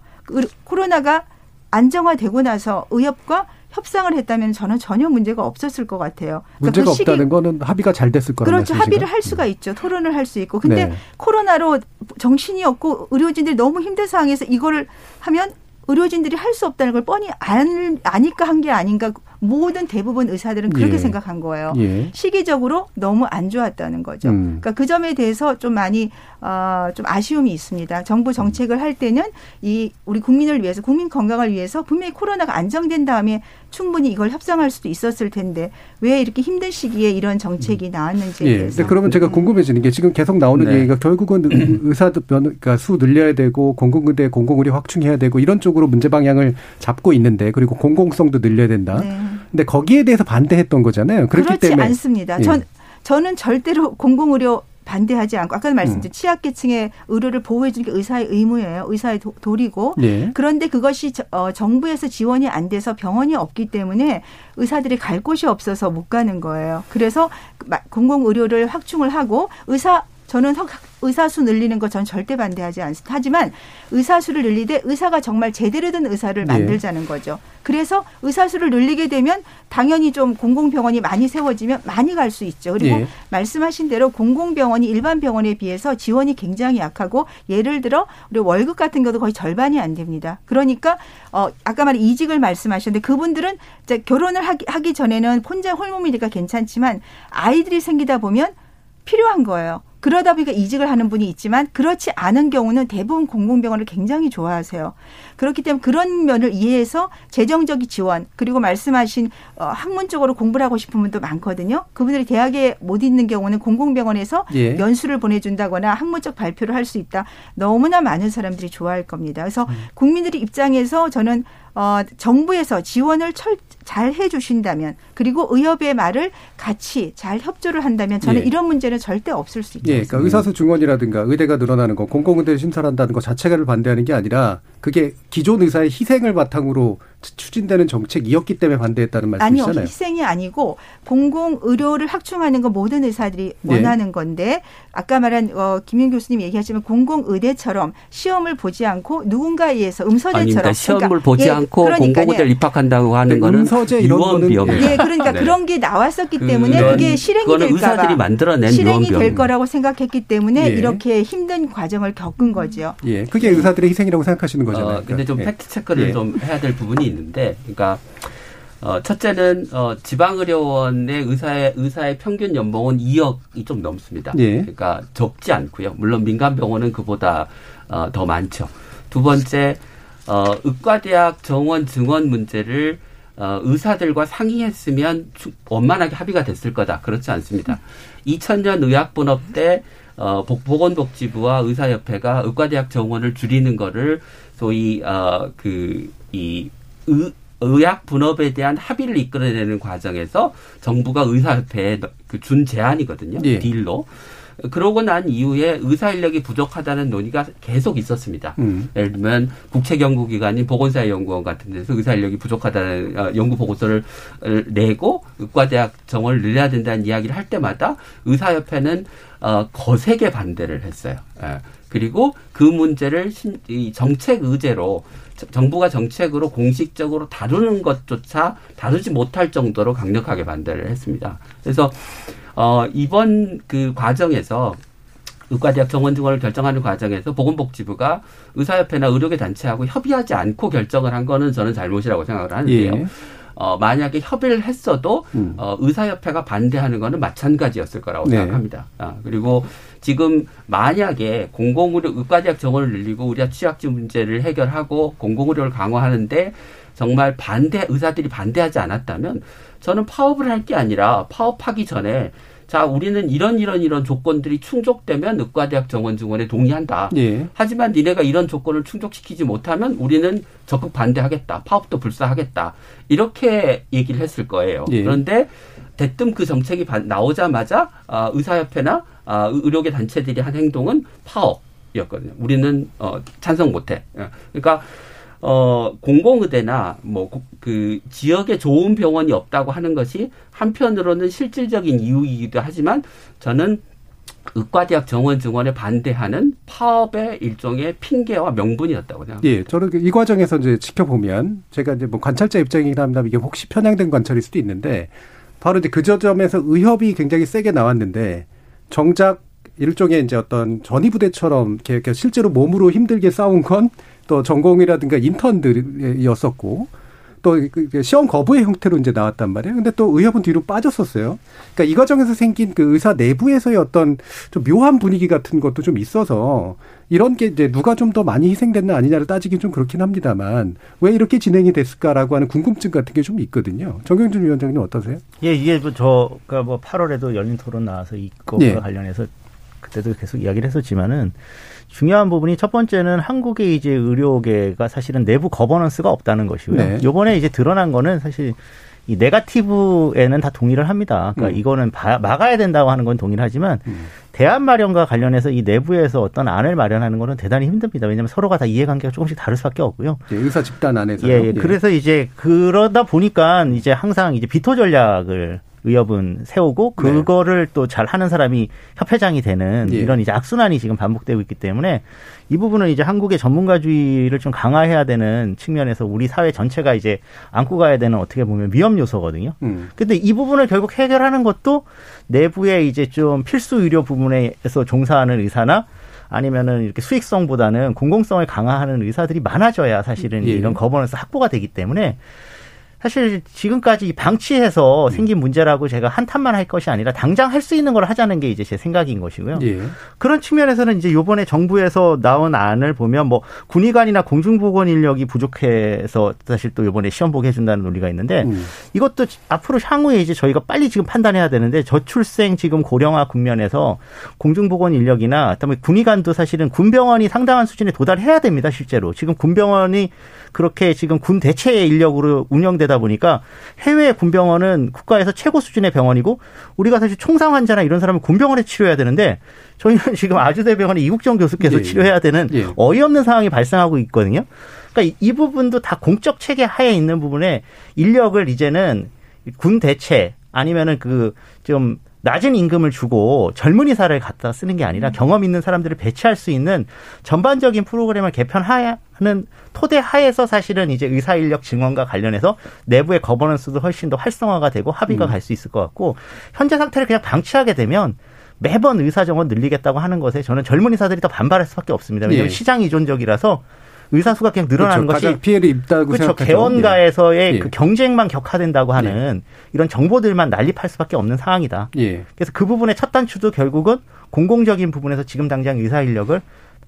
코로나가 안정화되고 나서 의협과 협상을 했다면 저는 전혀 문제가 없었을 것 같아요. 그러니까 문제가 그 없다는 거는 합의가 잘 됐을 거라는 그렇죠. 말씀이신가요? 합의를 할 수가 있죠. 토론을 할 수 있고. 근데 네. 코로나로 정신이 없고 의료진들이 너무 힘든 상황에서 이거를 하면 의료진들이 할 수 없다는 걸 뻔히 안, 아니까 한 게 아닌가 모든 대부분 의사들은 그렇게 예. 생각한 거예요. 예. 시기적으로 너무 안 좋았다는 거죠. 음. 그러니까 그 점에 대해서 좀 많이 어, 좀 아쉬움이 있습니다. 정부 정책을 할 때는 이 우리 국민을 위해서 국민 건강을 위해서 분명히 코로나가 안정된 다음에 충분히 이걸 협상할 수도 있었을 텐데 왜 이렇게 힘든 시기에 이런 정책이 나왔는지에 예. 대해서. 근데 그러면 제가 궁금해지는 게 지금 계속 나오는 네. 얘기가 결국은 의사도 변, 그러니까 수 늘려야 되고 공공의대 공공의료 확충해야 되고 이런 쪽으로 문제 방향을 잡고 있는데 그리고 공공성도 늘려야 된다. 네. 근데 거기에 대해서 반대했던 거잖아요. 그렇기 그렇지 때문에 않습니다. 예. 전 저는 절대로 공공의료 반대하지 않고 아까도 말씀드린 음. 취약계층의 의료를 보호해 주는 게 의사의 의무예요. 의사의 도, 도리고 예. 그런데 그것이 저- 어, 정부에서 지원이 안 돼서 병원이 없기 때문에 의사들이 갈 곳이 없어서 못 가는 거예요. 그래서 마- 공공의료를 확충을 하고 의사 저는 석- 의사 수 늘리는 거 전 절대 반대하지 않습니다. 하지만 의사 수를 늘리되 의사가 정말 제대로 된 의사를 예. 만들자는 거죠. 그래서 의사 수를 늘리게 되면 당연히 좀 공공병원이 많이 세워지면 많이 갈 수 있죠. 그리고 예. 말씀하신 대로 공공병원이 일반 병원에 비해서 지원이 굉장히 약하고 예를 들어 우리 월급 같은 경우도 거의 절반이 안 됩니다. 그러니까 어 아까 말한 이직을 말씀하셨는데 그분들은 이제 결혼을 하기, 하기 전에는 혼자 홀몸이니까 괜찮지만 아이들이 생기다 보면 필요한 거예요. 그러다 보니까 이직을 하는 분이 있지만 그렇지 않은 경우는 대부분 공공병원을 굉장히 좋아하세요. 그렇기 때문에 그런 면을 이해해서 재정적인 지원 그리고 말씀하신 어, 학문 쪽으로 공부를 하고 싶은 분도 많거든요. 그분들이 대학에 못 있는 경우는 공공병원에서 예. 연수를 보내준다거나 학문적 발표를 할 수 있다. 너무나 많은 사람들이 좋아할 겁니다. 그래서 국민들의 입장에서 저는 어, 정부에서 지원을 철, 잘 해주신다면 그리고 의협의 말을 같이 잘 협조를 한다면 저는 예. 이런 문제는 절대 없을 수 있다. 예, 그러니까 의사수 증원이라든가 의대가 늘어나는 거, 공공의대를 신설한다는 것 자체를 반대하는 게 아니라 그게 기존 의사의 희생을 바탕으로 추진되는 정책이었기 때문에 반대했다는 아니요, 말씀이잖아요. 희생이 아니고 공공 의료를 확충하는 건 모든 의사들이 예. 원하는 건데 아까 말한 어, 김윤 교수님 얘기하시면 공공 의대처럼 시험을 보지 않고 누군가에 의해서 음서제처럼 아닙니다. 시험을 보지 예, 않고 그러니까요. 공공의대를 입학한다고 하는 네, 거는 음서제 이런 거는 유언비어입니다. 예, 그러니까 네. 그런 게 나왔었기 때문에 그건- 그게 실행이 될까봐 의사들이 만들어낸 실행이 될. 거라고 생각했기 때문에 예. 이렇게 힘든 과정을 겪은 거죠. 예, 그게 의사들의 희생이라고 생각하시는 거 잖아요. 어, 근데 좀 그러니까. 팩트 체크를 예. 좀 해야 될 부분이 있는데, 그러니까 어, 첫째는 어, 지방의료원의 의사의 의사의 평균 연봉은 2억이 좀 넘습니다. 예. 그러니까 적지 않고요. 물론 민간 병원은 그보다 어, 더 많죠. 두 번째, 어, 의과대학 정원 증원 문제를 어, 의사들과 상의했으면 추- 원만하게 합의가 됐을 거다. 그렇지 않습니다. 2000년 의학분업 때 어, 복- 보건복지부와 의사협회가 의과대학 정원을 줄이는 거를 소위 어, 그이 의학 분업에 대한 합의를 이끌어내는 과정에서 정부가 의사협회에 그준 제안이거든요. 예. 딜로. 그러고 난 이후에 의사 인력이 부족하다는 논의가 계속 있었습니다. 음. 예를 들면 국책 연구기관인 보건사회 연구원 같은 데서 의사 인력이 부족하다는 어, 연구 보고서를 어, 내고 의과대학 정원을 늘려야 된다는 이야기를 할 때마다 의사협회는 어, 거세게 반대를 했어요. 예. 그리고 그 문제를 신- 이 정책 의제로 저- 정부가 정책으로 공식적으로 다루는 것조차 다루지 못할 정도로 강력하게 반대를 했습니다. 그래서 어, 이번 그 과정에서 의과대학 정원 증원을 결정하는 과정에서 보건복지부가 의사협회나 의료계 단체하고 협의하지 않고 결정을 한 거는 저는 잘못이라고 생각을 하는데요. 예. 어, 만약에 협의를 했어도 음. 어, 의사협회가 반대하는 거는 마찬가지였을 거라고 네. 생각합니다. 아, 그리고 지금 만약에 공공의료 의과대학 정원을 늘리고 우리가 취약지 문제를 해결하고 공공의료를 강화하는데 정말 반대 의사들이 반대하지 않았다면 저는 파업을 할 게 아니라 파업하기 전에 자 우리는 이런 이런 이런 조건들이 충족되면 의과대학 정원 증원에 동의한다. 예. 하지만 니네가 이런 조건을 충족시키지 못하면 우리는 적극 반대하겠다. 파업도 불사하겠다. 이렇게 얘기를 했을 거예요. 예. 그런데 대뜸 그 정책이 반- 나오자마자 아, 의사협회나 아, 의료계 단체들이 한 행동은 파업 이었거든요. 우리는 어, 찬성 못해. 예. 그러니까 어, 공공의대나 뭐 그 지역에 좋은 병원이 없다고 하는 것이 한편으로는 실질적인 이유이기도 하지만 저는 의과대학 정원 증원에 반대하는 파업의 일종의 핑계와 명분이었다고 생각합니다. 예, 저는 그이 과정에서 이제 지켜보면 제가 이제 뭐 관찰자 입장이긴 합니다. 이게 혹시 편향된 관찰일 수도 있는데 바로 이제 그 저점에서 의협이 굉장히 세게 나왔는데 정작 일종의 이제 어떤 전위부대처럼 이렇게, 실제로 몸으로 힘들게 싸운 건 또 전공이라든가 인턴들이었었고 또그 시험 거부의 형태로 이제 나왔단 말이에요. 근데 또 의협은 뒤로 빠졌었어요. 그러니까 이 과정에서 생긴 그 의사 내부에서의 어떤 좀 묘한 분위기 같은 것도 좀 있어서 이런 게 이제 누가 좀 더 많이 희생됐나 아니냐를 따지긴 좀 그렇긴 합니다만 왜 이렇게 진행이 됐을까라고 하는 궁금증 같은 게 좀 있거든요. 정경준 위원장님 어떠세요? 예, 이게 뭐 저가 뭐 8월에도 열린 토론 나와서 이거와 예. 관련해서 그때도 계속 이야기를 했었지만은 중요한 부분이 첫 번째는 한국의 이제 의료계가 사실은 내부 거버넌스가 없다는 것이고요. 네. 요번에 이제 드러난 거는 사실 이 네가티브에는 다 동의를 합니다. 그러니까 음. 이거는 바, 막아야 된다고 하는 건 동의를 하지만 음. 대안 마련과 관련해서 이 내부에서 어떤 안을 마련하는 거는 대단히 힘듭니다. 왜냐하면 서로가 다 이해관계가 조금씩 다를 수밖에 없고요. 예, 의사 집단 안에서 예, 예, 그래서 이제 그러다 보니까 이제 항상 이제 비토 전략을 의협은 세우고 네. 그거를 네. 또잘 하는 사람이 협회장이 되는 예. 이런 이제 악순환이 지금 반복되고 있기 때문에 이 부분은 이제 한국의 전문가주의를 좀 강화해야 되는 측면에서 우리 사회 전체가 이제 안고 가야 되는 어떻게 보면 위험 요소거든요. 음. 근데 이 부분을 결국 해결하는 것도 내부의 이제 좀 필수 의료 부분에서 종사하는 의사나 아니면은 이렇게 수익성보다는 공공성을 강화하는 의사들이 많아져야 사실은 예. 이런 거버넌스 확보가 되기 때문에 사실 지금까지 방치해서 생긴 문제라고 제가 한탄만 할 것이 아니라 당장 할 수 있는 걸 하자는 게 이제 제 생각인 것이고요. 예. 그런 측면에서는 이제 요번에 정부에서 나온 안을 보면 뭐 군의관이나 공중보건 인력이 부족해서 사실 또 요번에 시험 보게 해준다는 논리가 있는데 음. 이것도 앞으로 향후에 이제 저희가 빨리 지금 판단해야 되는데 저출생 지금 고령화 국면에서 공중보건 인력이나 그다음에 군의관도 사실은 군병원이 상당한 수준에 도달해야 됩니다 실제로 지금 군병원이 그렇게 지금 군 대체 인력으로 운영되다 보니까 해외 군병원은 국가에서 최고 수준의 병원이고 우리가 사실 총상 환자나 이런 사람을 군병원에 치료해야 되는데 저희는 지금 아주대병원의 이국정 교수께서 예, 치료해야 되는 예. 어이없는 상황이 발생하고 있거든요. 그러니까 이 부분도 다 공적 체계 하에 있는 부분에 인력을 이제는 군 대체 아니면은 그 좀 낮은 임금을 주고 젊은이사를 갖다 쓰는 게 아니라 경험 있는 사람들을 배치할 수 있는 전반적인 프로그램을 개편하 는 토대 하에서 사실은 이제 의사 인력 증원과 관련해서 내부의 거버넌스도 훨씬 더 활성화가 되고 합의가 음. 갈수 있을 것 같고 현재 상태를 그냥 방치하게 되면 매번 의사 정원 늘리겠다고 하는 것에 저는 젊은 의사들이 더 반발할 수밖에 없습니다. 왜냐하면 예. 시장 이존적이라서 의사 수가 그냥 늘어나는 그렇죠. 것이 피해를 입다고 그렇죠. 개원가에서의 예. 그 경쟁만 격화된다고 하는 예. 이런 정보들만 난립할 수밖에 없는 상황이다. 예. 그래서 그 부분의 첫 단추도 결국은 공공적인 부분에서 지금 당장 의사 인력을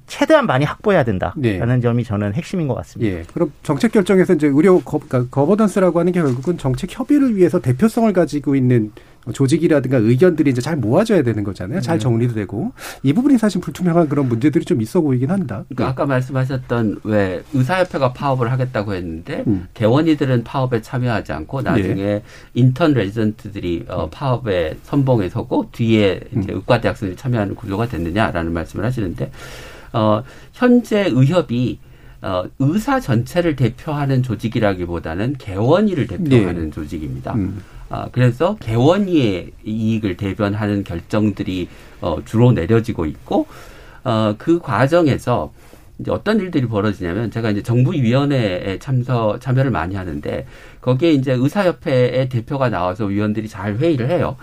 최대한 많이 확보해야 된다라는 네. 점이 저는 핵심인 것 같습니다. 예. 그럼 정책 결정에서 이제 의료 거, 그러니까 거버던스라고 하는 게 결국은 정책 협의를 위해서 대표성을 가지고 있는 조직이라든가 의견들이 이제 잘 모아져야 되는 거잖아요. 잘 네. 정리도 되고 이 부분이 사실 불투명한 그런 문제들이 좀 있어 보이긴 한다. 그러니까 아까 말씀하셨던 왜 의사협회가 파업을 하겠다고 했는데 음. 개원이들은 파업에 참여하지 않고 나중에 네. 인턴 레지던트들이 어, 파업에 선봉에 서고 뒤에 이제 음. 의과대학생들이 참여하는 구조가 됐느냐라는 말씀을 하시는데 어, 현재 의협이 어, 의사 전체를 대표하는 조직이라기보다는 개원이를 대표하는 네. 조직입니다. 음. 아, 그래서 개원이의 이익을 대변하는 결정들이 어, 주로 내려지고 있고 어, 그 과정에서 이제 어떤 일들이 벌어지냐면 제가 이제 정부위원회에 참석 참여를 많이 하는데 거기에 이제 의사협회의 대표가 나와서 위원들이 잘 회의를 해요.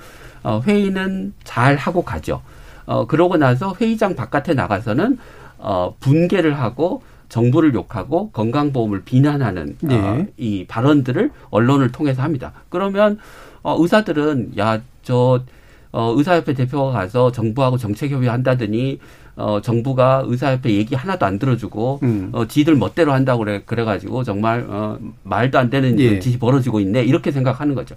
어, 회의는 잘 하고 가죠. 어, 그러고 나서 회의장 바깥에 나가서는 어, 분개를 하고 정부를 욕하고 건강보험을 비난하는 네. 어, 이 발언들을 언론을 통해서 합니다. 그러면 어, 의사들은 야저 어, 의사협회 대표가 가서 정부하고 정책 협의 한다더니 어, 정부가 의사협회 얘기 하나도 안 들어주고 음. 어, 지들 멋대로 한다고 그래 그래가지고 정말 어, 말도 안 되는 예. 짓이 벌어지고 있네 이렇게 생각하는 거죠.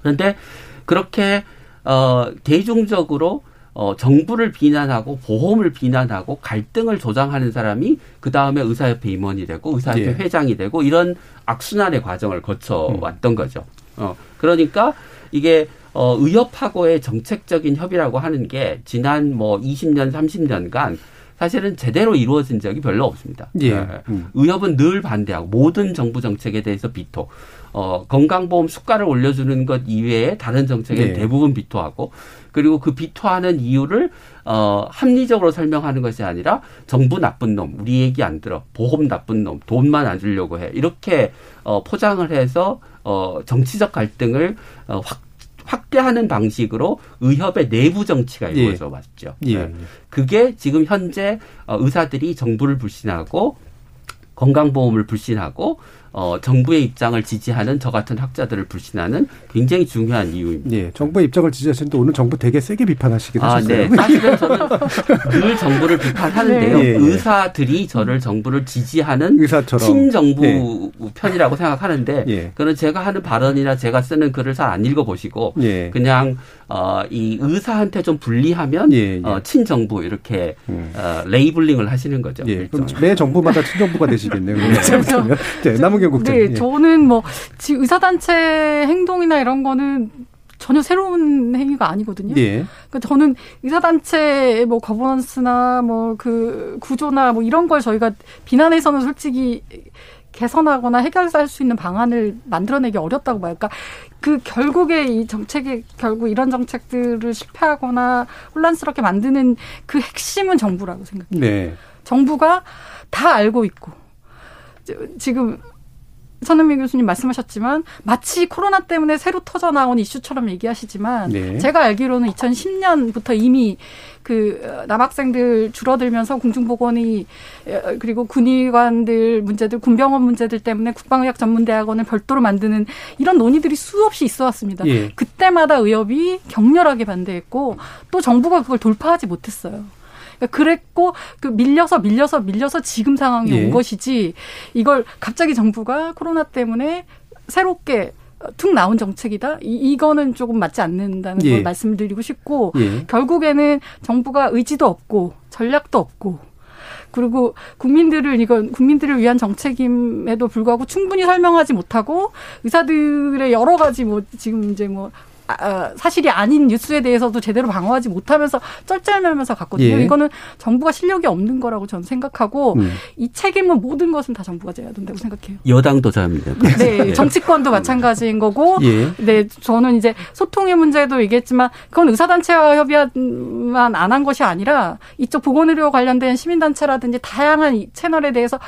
그런데 그렇게 어, 대중적으로 어, 정부를 비난하고 보험을 비난하고 갈등을 조장하는 사람이 그 다음에 의사협회 임원이 되고 의사협회 예. 회장이 되고 이런 악순환의 과정을 거쳐 음. 왔던 거죠. 어, 그러니까 이게 어, 의협하고의 정책적인 협의라고 하는 게 지난 뭐 20년, 30년간 사실은 제대로 이루어진 적이 별로 없습니다. 예. 네. 음. 의협은 늘 반대하고 모든 정부 정책에 대해서 비토. 어, 건강보험 수가를 올려주는 것 이외에 다른 정책에 네. 대부분 비토하고 그리고 그 비토하는 이유를 어, 합리적으로 설명하는 것이 아니라 정부 나쁜 놈, 우리 얘기 안 들어, 보험 나쁜 놈, 돈만 안 주려고 해. 이렇게 어, 포장을 해서 어, 정치적 갈등을 어, 확 확대하는 방식으로 의협의 내부 정치가 예. 이루어져 예. 왔죠. 예. 그게 지금 현재 어, 의사들이 정부를 불신하고 건강보험을 불신하고 어, 정부의 입장을 지지하는 저 같은 학자들을 불신하는 굉장히 중요한 이유입니다. 예, 정부의 입장을 지지하시는데 오늘 정부 되게 세게 비판하시기도 아, 하셨어요. 네. 사실은 저는 늘 정부를 비판하는데요. 네. 예, 예. 의사들이 저를 정부를 지지하는 의사처럼. 친정부 예. 편이라고 생각하는데 예. 그는 제가 하는 발언이나 제가 쓰는 글을 잘 안 읽어보시고 예. 그냥 어, 이 의사한테 좀 불리하면 예, 예. 어, 친정부 이렇게 음. 어, 레이블링을 하시는 거죠. 매 정부마다 친정부가 되시겠네요. 그러면. 네, 남은 경 국장님. 네, 저는 뭐 지금 의사단체 행동이나 이런 거는 전혀 새로운 행위가 아니거든요. 예. 그러니까 저는 의사단체의 뭐 거버넌스나 뭐 그 구조나 뭐 이런 걸 저희가 비난해서는 솔직히 개선하거나 해결할 수 있는 방안을 만들어내기 어렵다고 봐요. 그러니까 그 결국에 이 정책이 결국 이런 정책들을 실패하거나 혼란스럽게 만드는 그 핵심은 정부라고 생각해요. 네. 정부가 다 알고 있고 지- 지금 선은미 교수님 말씀하셨지만 마치 코로나 때문에 새로 터져 나온 이슈처럼 얘기하시지만 네. 제가 알기로는 2010년부터 이미 그 어, 남학생들 줄어들면서 공중보건이 어, 그리고 군의관들 문제들 군병원 문제들 때문에 국방의학 전문대학원을 별도로 만드는 이런 논의들이 수없이 있어 왔습니다. 예. 그때마다 의협이 격렬하게 반대했고 또 정부가 그걸 돌파하지 못했어요. 그러니까 그랬고 그 밀려서 밀려서 밀려서 지금 상황이 예. 온 것이지 이걸 갑자기 정부가 코로나 때문에 새롭게 툭 나온 정책이다. 이, 이거는 조금 맞지 않는다는 예. 걸 말씀드리고 싶고 예. 결국에는 정부가 의지도 없고 전략도 없고 그리고 국민들을 이건 국민들을 위한 정책임에도 불구하고 충분히 설명하지 못하고 의사들의 여러 가지 뭐 지금 이제 뭐 아, 아, 사실이 아닌 뉴스에 대해서도 제대로 방어하지 못하면서 쩔쩔매면서 갔거든요. 예. 이거는 정부가 실력이 없는 거라고 저는 생각하고 음. 이 책임은 모든 것은 다 정부가 져야 된다고 생각해요. 여당도 저입니다. 네, 예. 정치권도 마찬가지인 거고, 예. 네, 저는 이제 소통의 문제도 얘기했지만, 그건 의사단체와 협의만 안 한 것이 아니라, 이쪽 보건의료 관련된 시민단체라든지 다양한 이 채널에 대해서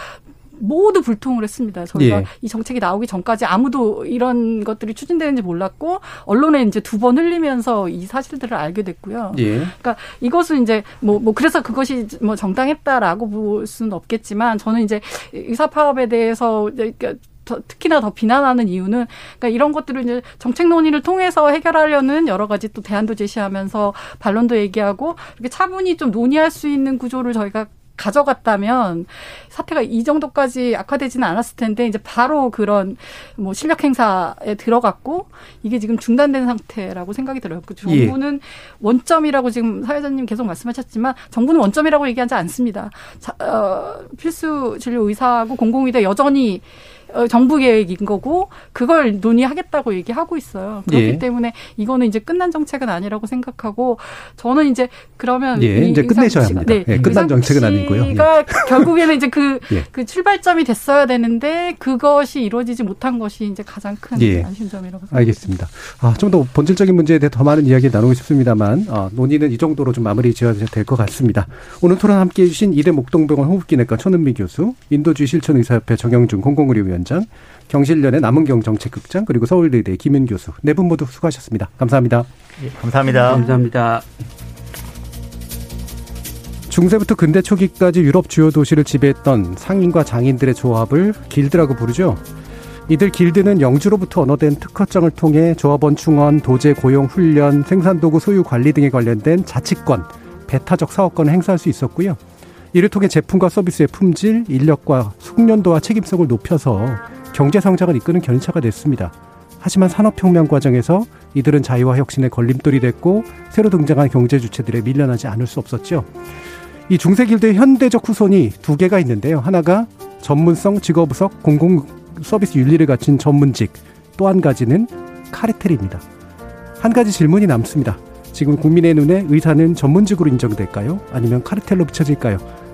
모두 불통을 했습니다. 저희가 예. 이 정책이 나오기 전까지 아무도 이런 것들이 추진되는지 몰랐고, 언론에 이제 두 번 흘리면서 이 사실들을 알게 됐고요. 예. 그러니까 이것은 이제 뭐, 뭐 그래서 그것이 뭐 정당했다라고 볼 수는 없겠지만 저는 이제 의사 파업에 대해서 그러니까 더, 특히나 더 비난하는 이유는 그러니까 이런 것들을 이제 정책 논의를 통해서 해결하려는 여러 가지 또 대안도 제시하면서 반론도 얘기하고 이렇게 차분히 좀 논의할 수 있는 구조를 저희가 가져갔다면 사태가 이 정도까지 악화되지는 않았을 텐데 이제 바로 그런 뭐 실력 행사에 들어갔고 이게 지금 중단된 상태라고 생각이 들어요. 그 예. 정부는 원점이라고 지금 사회자님 계속 말씀하셨지만 정부는 원점이라고 얘기하지 않습니다. 자, 어, 필수 진료 의사하고 공공의대 여전히 어, 정부 계획인 거고 그걸 논의하겠다고 얘기하고 있어요. 그렇기 예. 때문에 이거는 이제 끝난 정책은 아니라고 생각하고 저는 이제 그러면 예, 이 이제 끝내셔야 합니다. 예, 끝난 정책은 아니고요. 예. 씨가 결국에는 이제 그, 예. 그 출발점이 됐어야 되는데 그것이 이루어지지 못한 것이 이제 가장 큰 예. 안심점이라고 생각합니다. 알겠습니다. 아, 좀 더 본질적인 문제에 대해 더 많은 이야기 나누고 싶습니다만, 어, 논의는 이 정도로 좀 마무리 지어야 될 것 같습니다. 오늘 토론 함께 해 주신 이대 목동병원 호흡기내과 천은미 교수, 인도주의 실천의사협회 정영준 공공의료위원 장, 경실련의 남은경 정책극장, 그리고 서울의대 김윤 교수, 네 분 모두 수고하셨습니다. 감사합니다. 예, 감사합니다. 감사합니다. 중세부터 근대 초기까지 유럽 주요 도시를 지배했던 상인과 장인들의 조합을 길드라고 부르죠. 이들 길드는 영주로부터 언어된 특허증을 통해 조합원 충원, 도제 고용 훈련, 생산도구 소유 관리 등에 관련된 자치권, 배타적 사업권을 행사할 수 있었고요. 이를 통해 제품과 서비스의 품질, 인력과 숙련도와 책임성을 높여서 경제 성장을 이끄는 견인차가 됐습니다. 하지만 산업혁명 과정에서 이들은 자유와 혁신의 걸림돌이 됐고 새로 등장한 경제 주체들에 밀려나지 않을 수 없었죠. 이 중세길드의 현대적 후손이 두 개가 있는데요. 하나가 전문성, 직업의석, 공공 서비스 윤리를 갖춘 전문직, 또 한 가지는 카르텔입니다. 한 가지 질문이 남습니다. 지금 국민의 눈에 의사는 전문직으로 인정될까요? 아니면 카르텔로 비춰질까요?